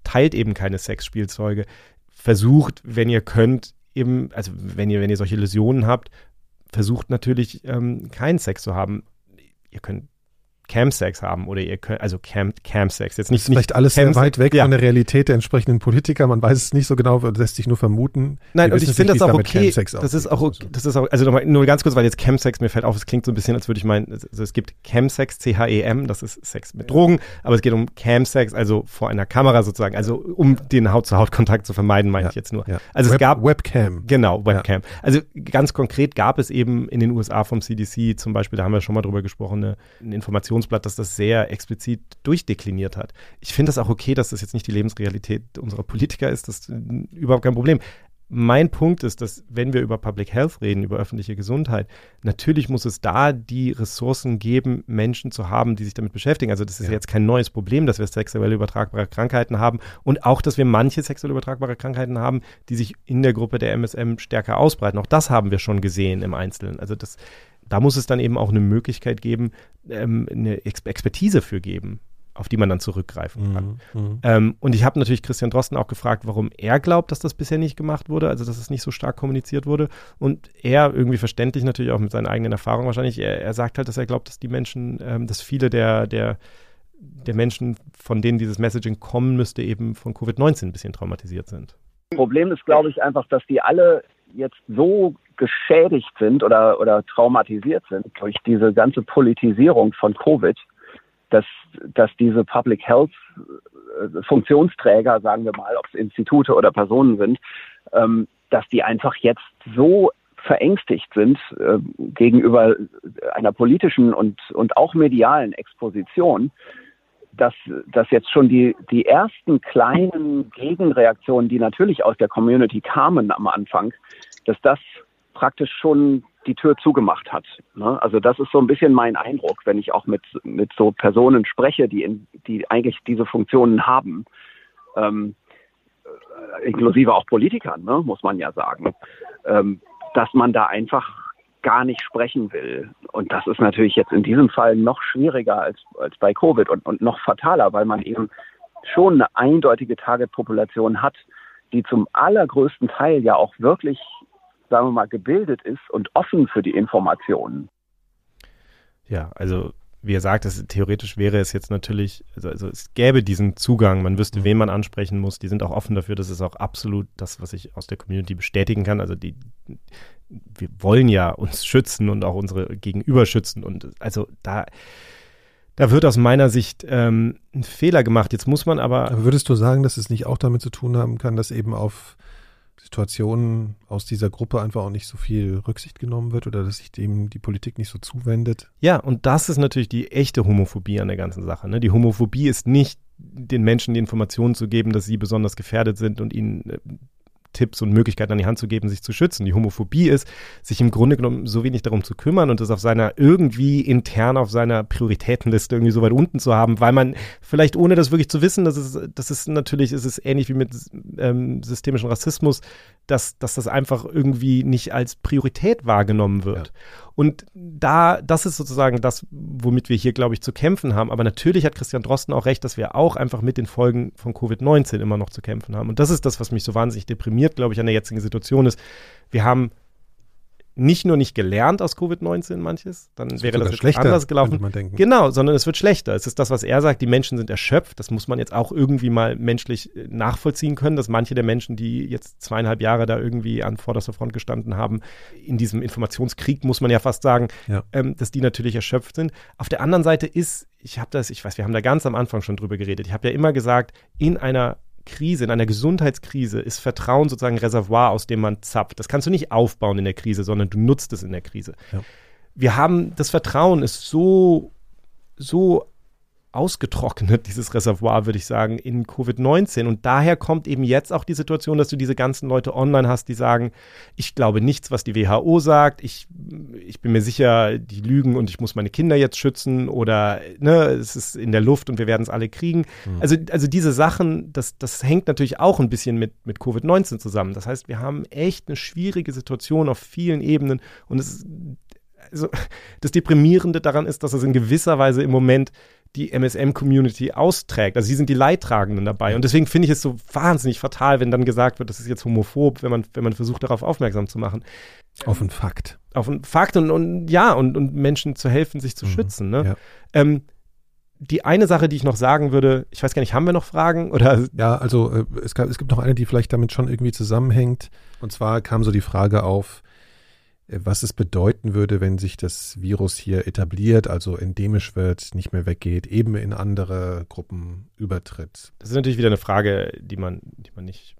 Speaker 1: teilt eben keine Sexspielzeuge. Versucht, wenn ihr könnt, eben, also wenn ihr, wenn ihr solche Illusionen habt, versucht natürlich ähm, keinen Sex zu haben. Ihr könnt Camsex haben oder ihr könnt, also Cam, Camsex, jetzt nicht.
Speaker 4: Das ist vielleicht alles sehr weit weg ja. von der Realität der entsprechenden Politiker, man weiß es nicht so genau, lässt sich nur vermuten.
Speaker 1: Nein, und ich finde das auch okay, das ist auch, okay, das ist auch, also nochmal, nur ganz kurz, weil jetzt Camsex, mir fällt auf, es klingt so ein bisschen, als würde ich meinen, also es gibt Camsex, C-H-E-M, das ist Sex mit Drogen, aber es geht um Camsex, also vor einer Kamera sozusagen, also um den Haut-zu-Haut-Kontakt zu vermeiden, meine ja, ich jetzt nur.
Speaker 4: Ja.
Speaker 1: Also
Speaker 4: Web,
Speaker 1: es gab.
Speaker 4: Webcam.
Speaker 1: Genau, Webcam. Also ganz konkret gab es eben in den USA vom CDC zum Beispiel, da haben wir schon mal drüber gesprochen, eine, ein Informationsblatt, das das sehr sehr explizit durchdekliniert hat. Ich finde das auch okay, dass das jetzt nicht die Lebensrealität unserer Politiker ist. Das ist überhaupt kein Problem. Mein Punkt ist, dass wenn wir über Public Health reden, über öffentliche Gesundheit, natürlich muss es da die Ressourcen geben, Menschen zu haben, die sich damit beschäftigen. Also das ist ja. jetzt kein neues Problem, dass wir sexuell übertragbare Krankheiten haben und auch, dass wir manche sexuell übertragbare Krankheiten haben, die sich in der Gruppe der MSM stärker ausbreiten. Auch das haben wir schon gesehen im Einzelnen. Also das da muss es dann eben auch eine Möglichkeit geben, ähm, eine Ex Expertise für geben, auf die man dann zurückgreifen kann. Mhm, mhm. ähm, und ich habe natürlich Christian Drosten auch gefragt, warum er glaubt, dass das bisher nicht gemacht wurde, also dass es nicht so stark kommuniziert wurde. Und er, irgendwie verständlich natürlich auch mit seinen eigenen Erfahrungen wahrscheinlich, er, er sagt halt, dass er glaubt, dass die Menschen, ähm, dass viele der, der, der Menschen, von denen dieses Messaging kommen müsste, eben von Covid-19 ein bisschen traumatisiert sind.
Speaker 3: Problem ist, glaube ich, einfach, dass die alle jetzt so geschädigt sind oder, oder traumatisiert sind durch diese ganze Politisierung von Covid, dass, dass diese Public Health äh, Funktionsträger, sagen wir mal, ob es Institute oder Personen sind, ähm, dass die einfach jetzt so verängstigt sind äh, gegenüber einer politischen und, und auch medialen Exposition, dass, dass jetzt schon die, die ersten kleinen Gegenreaktionen, die natürlich aus der Community kamen am Anfang, dass das praktisch schon die Tür zugemacht hat. Ne? Also das ist so ein bisschen mein Eindruck, wenn ich auch mit, mit so Personen spreche, die, in, die eigentlich diese Funktionen haben. Ähm, äh, inklusive auch Politikern, ne, muss man ja sagen, ähm, dass man da einfach gar nicht sprechen will. Und das ist natürlich jetzt in diesem Fall noch schwieriger als, als bei Covid und, und noch fataler, weil man eben schon eine eindeutige Target-Population hat, die zum allergrößten Teil ja auch wirklich, sagen wir mal, gebildet ist und offen für die Informationen.
Speaker 1: Ja, also wie er sagt, es, theoretisch wäre es jetzt natürlich, also, also, es gäbe diesen Zugang, man wüsste, wen man ansprechen muss, die sind auch offen dafür, das ist auch absolut das, was ich aus der Community bestätigen kann. Also die, wir wollen ja uns schützen und auch unsere Gegenüber schützen und also da, da wird aus meiner Sicht ähm, ein Fehler gemacht. Jetzt muss man aber.
Speaker 4: aber würdest du sagen, dass es nicht auch damit zu tun haben kann, dass eben auf Situationen aus dieser Gruppe einfach auch nicht so viel Rücksicht genommen wird oder dass sich dem die Politik nicht so zuwendet.
Speaker 1: Ja, und das ist natürlich die echte Homophobie an der ganzen Sache. Ne? Die Homophobie ist nicht den Menschen die Informationen zu geben, dass sie besonders gefährdet sind und ihnen äh, Tipps und Möglichkeiten an die Hand zu geben, sich zu schützen. Die Homophobie ist, sich im Grunde genommen so wenig darum zu kümmern und das auf seiner irgendwie intern auf seiner Prioritätenliste irgendwie so weit unten zu haben, weil man vielleicht ohne das wirklich zu wissen, das ist, das ist natürlich, ist es ähnlich wie mit ähm, systemischen Rassismus, dass, dass das einfach irgendwie nicht als Priorität wahrgenommen wird. Ja. Und da, das ist sozusagen das, womit wir hier, glaube ich, zu kämpfen haben. Aber natürlich hat Christian Drosten auch recht, dass wir auch einfach mit den Folgen von Covid-19 immer noch zu kämpfen haben. Und das ist das, was mich so wahnsinnig deprimiert, glaube ich, an der jetzigen Situation ist. Wir haben nicht nur nicht gelernt aus Covid-19 manches, dann das wäre das schlechter, anders gelaufen. Genau, sondern es wird schlechter. Es ist das, was er sagt, die Menschen sind erschöpft. Das muss man jetzt auch irgendwie mal menschlich äh, nachvollziehen können, dass manche der Menschen, die jetzt zweieinhalb Jahre da irgendwie an vorderster Front gestanden haben, in diesem Informationskrieg, muss man ja fast sagen, ja. Ähm, dass die natürlich erschöpft sind. Auf der anderen Seite ist, ich habe das, ich weiß, wir haben da ganz am Anfang schon drüber geredet. Ich habe ja immer gesagt, in einer Krise, in einer Gesundheitskrise ist Vertrauen sozusagen ein Reservoir, aus dem man zapft. Das kannst du nicht aufbauen in der Krise, sondern du nutzt es in der Krise. Ja. Wir haben, das Vertrauen ist so, so ausgetrocknet, dieses Reservoir, würde ich sagen, in Covid-19. Und daher kommt eben jetzt auch die Situation, dass du diese ganzen Leute online hast, die sagen, ich glaube nichts, was die WHO sagt, ich, ich bin mir sicher, die lügen und ich muss meine Kinder jetzt schützen oder ne, es ist in der Luft und wir werden es alle kriegen. Mhm. Also, also diese Sachen, das, das hängt natürlich auch ein bisschen mit, mit Covid-19 zusammen. Das heißt, wir haben echt eine schwierige Situation auf vielen Ebenen und es ist also das Deprimierende daran ist, dass es in gewisser Weise im Moment die MSM-Community austrägt. Also sie sind die Leidtragenden dabei. Und deswegen finde ich es so wahnsinnig fatal, wenn dann gesagt wird, das ist jetzt homophob, wenn man, wenn man versucht, darauf aufmerksam zu machen.
Speaker 4: Auf einen Fakt.
Speaker 1: Auf einen Fakt und, und ja, und, und Menschen zu helfen, sich zu mhm. schützen. Ne? Ja. Ähm, die eine Sache, die ich noch sagen würde, ich weiß gar nicht, haben wir noch Fragen? Oder?
Speaker 4: Ja, also äh, es, gab, es gibt noch eine, die vielleicht damit schon irgendwie zusammenhängt. Und zwar kam so die Frage auf, was es bedeuten würde, wenn sich das Virus hier etabliert, also endemisch wird, nicht mehr weggeht, eben in andere Gruppen übertritt.
Speaker 1: Das ist natürlich wieder eine Frage, die man, die man nicht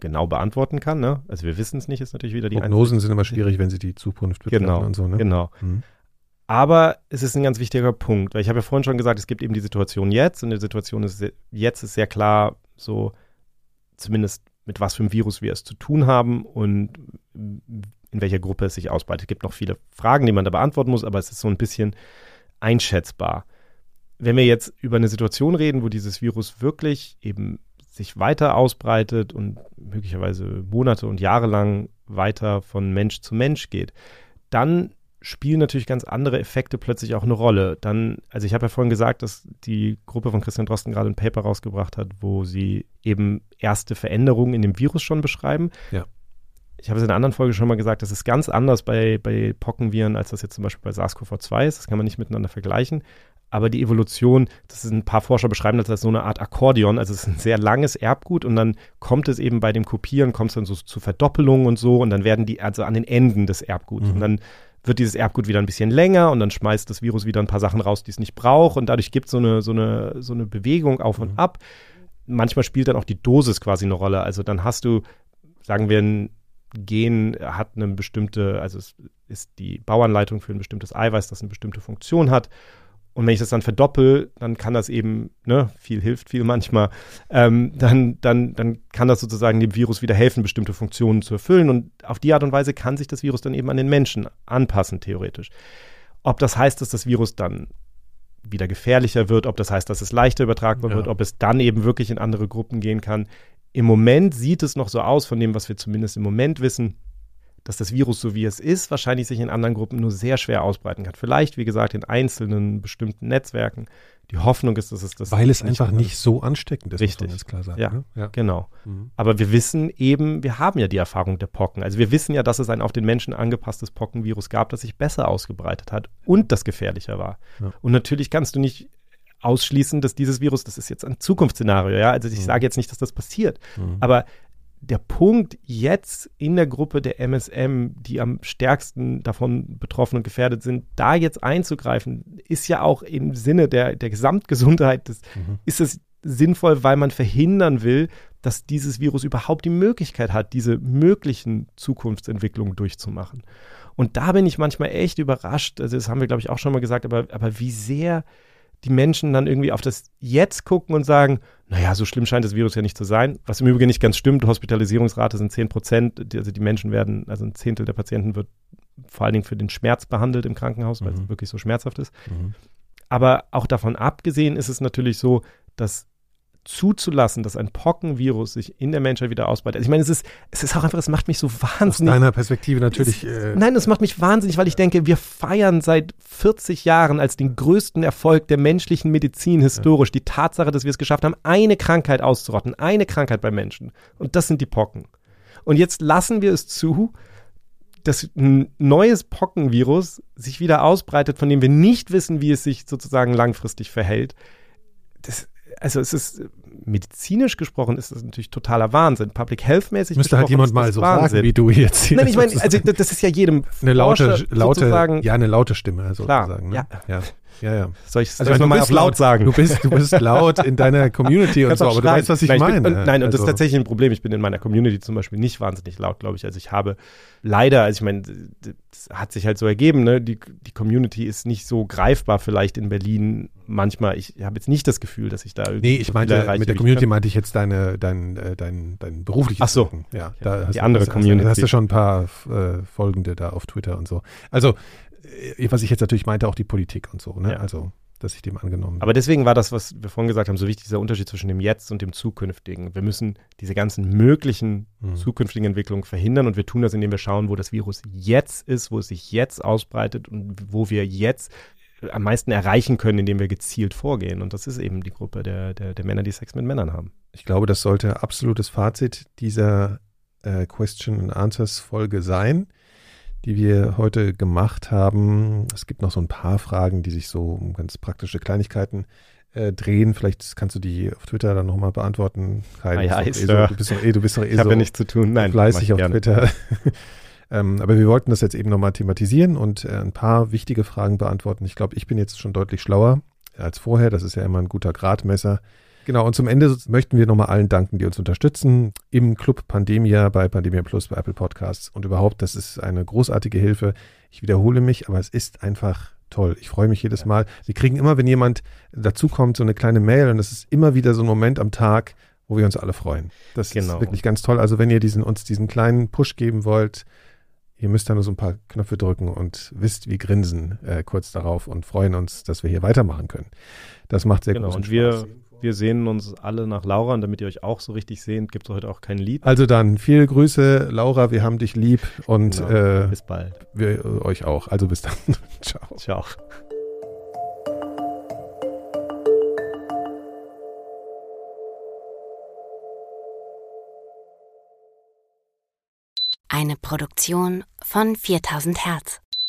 Speaker 1: genau beantworten kann. Ne? Also wir wissen es nicht, ist natürlich wieder die
Speaker 4: Prognosen sind immer schwierig, wenn sie die Zukunft
Speaker 1: betreffen genau, und so. Ne? Genau. Mhm. Aber es ist ein ganz wichtiger Punkt, weil ich habe ja vorhin schon gesagt, es gibt eben die Situation jetzt und die Situation ist sehr, jetzt ist sehr klar so zumindest mit was für einem Virus wir es zu tun haben und in welcher Gruppe es sich ausbreitet. Es gibt noch viele Fragen, die man da beantworten muss, aber es ist so ein bisschen einschätzbar. Wenn wir jetzt über eine Situation reden, wo dieses Virus wirklich eben sich weiter ausbreitet und möglicherweise Monate und Jahre lang weiter von Mensch zu Mensch geht, dann spielen natürlich ganz andere Effekte plötzlich auch eine Rolle. Dann, also ich habe ja vorhin gesagt, dass die Gruppe von Christian Drosten gerade ein Paper rausgebracht hat, wo sie eben erste Veränderungen in dem Virus schon beschreiben. Ja ich habe es in einer anderen Folge schon mal gesagt, das ist ganz anders bei, bei Pockenviren, als das jetzt zum Beispiel bei SARS-CoV-2 ist. Das kann man nicht miteinander vergleichen. aber die Evolution, das ist ein paar Forscher beschreiben das als so eine Art Akkordeon, also es ist ein sehr langes Erbgut und dann kommt es eben bei dem Kopieren, kommt es dann so zu Verdoppelungen und so und dann werden die also an den Enden des Erbguts mhm. und dann wird dieses Erbgut wieder ein bisschen länger und dann schmeißt das Virus wieder ein paar Sachen raus, die es nicht braucht und dadurch gibt es so eine, so, eine, so eine Bewegung auf und mhm. ab. Manchmal spielt dann auch die Dosis quasi eine Rolle. Also dann hast du, sagen wir, ein Gen hat eine bestimmte, also es ist die Bauanleitung für ein bestimmtes Eiweiß, das eine bestimmte Funktion hat. Und wenn ich das dann verdoppel, dann kann das eben, ne, viel hilft viel manchmal, ähm, dann, dann, dann kann das sozusagen dem Virus wieder helfen, bestimmte Funktionen zu erfüllen. Und auf die Art und Weise kann sich das Virus dann eben an den Menschen anpassen, theoretisch. Ob das heißt, dass das Virus dann wieder gefährlicher wird, ob das heißt, dass es leichter übertragbar ja. wird, ob es dann eben wirklich in andere Gruppen gehen kann. Im Moment sieht es noch so aus, von dem, was wir zumindest im Moment wissen, dass das Virus, so wie es ist, wahrscheinlich sich in anderen Gruppen nur sehr schwer ausbreiten kann. Vielleicht, wie gesagt, in einzelnen bestimmten Netzwerken. Die Hoffnung ist, dass es das.
Speaker 4: Weil es nicht einfach nicht so ansteckend ist,
Speaker 1: Richtig. muss man
Speaker 4: ganz klar sagen.
Speaker 1: Ja, ne? ja. genau. Mhm. Aber wir wissen eben, wir haben ja die Erfahrung der Pocken. Also wir wissen ja, dass es ein auf den Menschen angepasstes Pockenvirus gab, das sich besser ausgebreitet hat und das gefährlicher war. Ja. Und natürlich kannst du nicht ausschließen, dass dieses Virus, das ist jetzt ein Zukunftsszenario, ja. Also ich mhm. sage jetzt nicht, dass das passiert. Mhm. Aber der Punkt jetzt in der Gruppe der MSM, die am stärksten davon betroffen und gefährdet sind, da jetzt einzugreifen, ist ja auch im Sinne der, der Gesamtgesundheit, des, mhm. ist es sinnvoll, weil man verhindern will, dass dieses Virus überhaupt die Möglichkeit hat, diese möglichen Zukunftsentwicklungen durchzumachen. Und da bin ich manchmal echt überrascht, also das haben wir, glaube ich, auch schon mal gesagt, aber, aber wie sehr die Menschen dann irgendwie auf das Jetzt gucken und sagen, naja, so schlimm scheint das Virus ja nicht zu sein. Was im Übrigen nicht ganz stimmt, Hospitalisierungsrate sind 10 Prozent. Also die Menschen werden, also ein Zehntel der Patienten wird vor allen Dingen für den Schmerz behandelt im Krankenhaus, weil mhm. es wirklich so schmerzhaft ist. Mhm. Aber auch davon abgesehen ist es natürlich so, dass zuzulassen, dass ein Pockenvirus sich in der Menschheit wieder ausbreitet. Also ich meine, es ist, es ist auch einfach, es macht mich so wahnsinnig.
Speaker 4: Aus deiner Perspektive natürlich.
Speaker 1: Es, äh, nein, es macht mich wahnsinnig, weil ich denke, wir feiern seit 40 Jahren als den größten Erfolg der menschlichen Medizin historisch ja. die Tatsache, dass wir es geschafft haben, eine Krankheit auszurotten, eine Krankheit bei Menschen. Und das sind die Pocken. Und jetzt lassen wir es zu, dass ein neues Pockenvirus sich wieder ausbreitet, von dem wir nicht wissen, wie es sich sozusagen langfristig verhält. Das, also es ist medizinisch gesprochen ist das natürlich totaler Wahnsinn. Public Health mäßig
Speaker 4: müsste halt jemand mal so Wahnsinn. sagen, wie du jetzt.
Speaker 1: Nein, ich meine, also das ist ja jedem
Speaker 4: eine laute, laute, ja eine laute Stimme sozusagen.
Speaker 1: Klar,
Speaker 4: ne? ja. ja. Ja, ja.
Speaker 1: Soll ich es also nochmal auf laut sagen?
Speaker 4: Du bist, du bist laut in deiner Community und so, aber du weißt, was ich nein, meine.
Speaker 1: Ich bin, nein, und das ist also tatsächlich ein Problem. Ich bin in meiner Community zum Beispiel nicht wahnsinnig laut, glaube ich. Also ich habe leider, also ich meine, das hat sich halt so ergeben, ne? Die, die Community ist nicht so greifbar vielleicht in Berlin manchmal. Ich habe jetzt nicht das Gefühl, dass ich da
Speaker 4: irgendwie. Nee, ich meinte, erreiche, mit der Community meinte ich jetzt deine, dein, äh, dein, dein berufliches
Speaker 1: Ach so.
Speaker 4: Ja,
Speaker 1: da die andere
Speaker 4: hast,
Speaker 1: Community.
Speaker 4: Da hast du schon ein paar äh, Folgende da auf Twitter und so. Also, was ich jetzt natürlich meinte, auch die Politik und so, ne? Ja. Also dass ich dem angenommen bin.
Speaker 1: Aber deswegen war das, was wir vorhin gesagt haben, so wichtig, dieser Unterschied zwischen dem Jetzt und dem Zukünftigen. Wir müssen diese ganzen möglichen mhm. zukünftigen Entwicklungen verhindern und wir tun das, indem wir schauen, wo das Virus jetzt ist, wo es sich jetzt ausbreitet und wo wir jetzt am meisten erreichen können, indem wir gezielt vorgehen. Und das ist eben die Gruppe der, der, der Männer, die Sex mit Männern haben.
Speaker 4: Ich glaube, das sollte absolutes Fazit dieser äh, Question and Answers Folge sein die wir heute gemacht haben. Es gibt noch so ein paar Fragen, die sich so um ganz praktische Kleinigkeiten äh, drehen. Vielleicht kannst du die auf Twitter dann nochmal beantworten.
Speaker 1: Kai, ah ja,
Speaker 4: eh so, du bist doch eh, du bist doch eh
Speaker 1: ich so nichts zu tun. Nein,
Speaker 4: fleißig auf gerne. Twitter. ähm, aber wir wollten das jetzt eben nochmal thematisieren und äh, ein paar wichtige Fragen beantworten. Ich glaube, ich bin jetzt schon deutlich schlauer als vorher. Das ist ja immer ein guter Gradmesser. Genau, und zum Ende möchten wir nochmal allen danken, die uns unterstützen. Im Club Pandemia, bei Pandemia Plus, bei Apple Podcasts und überhaupt, das ist eine großartige Hilfe. Ich wiederhole mich, aber es ist einfach toll. Ich freue mich jedes Mal. Wir kriegen immer, wenn jemand dazukommt, so eine kleine Mail und das ist immer wieder so ein Moment am Tag, wo wir uns alle freuen. Das genau. ist wirklich ganz toll. Also wenn ihr diesen, uns diesen kleinen Push geben wollt, ihr müsst da nur so ein paar Knöpfe drücken und wisst, wie grinsen äh, kurz darauf und freuen uns, dass wir hier weitermachen können. Das macht sehr
Speaker 1: genau,
Speaker 4: großen
Speaker 1: und wir, wir sehen uns alle nach Laura und damit ihr euch auch so richtig seht, gibt es heute auch kein Lied.
Speaker 4: Also dann, viele Grüße, Laura, wir haben dich lieb und genau.
Speaker 1: äh, bis bald.
Speaker 4: Wir äh, euch auch. Also bis dann.
Speaker 1: Ciao. Ciao.
Speaker 6: Eine Produktion von 4000 Hertz.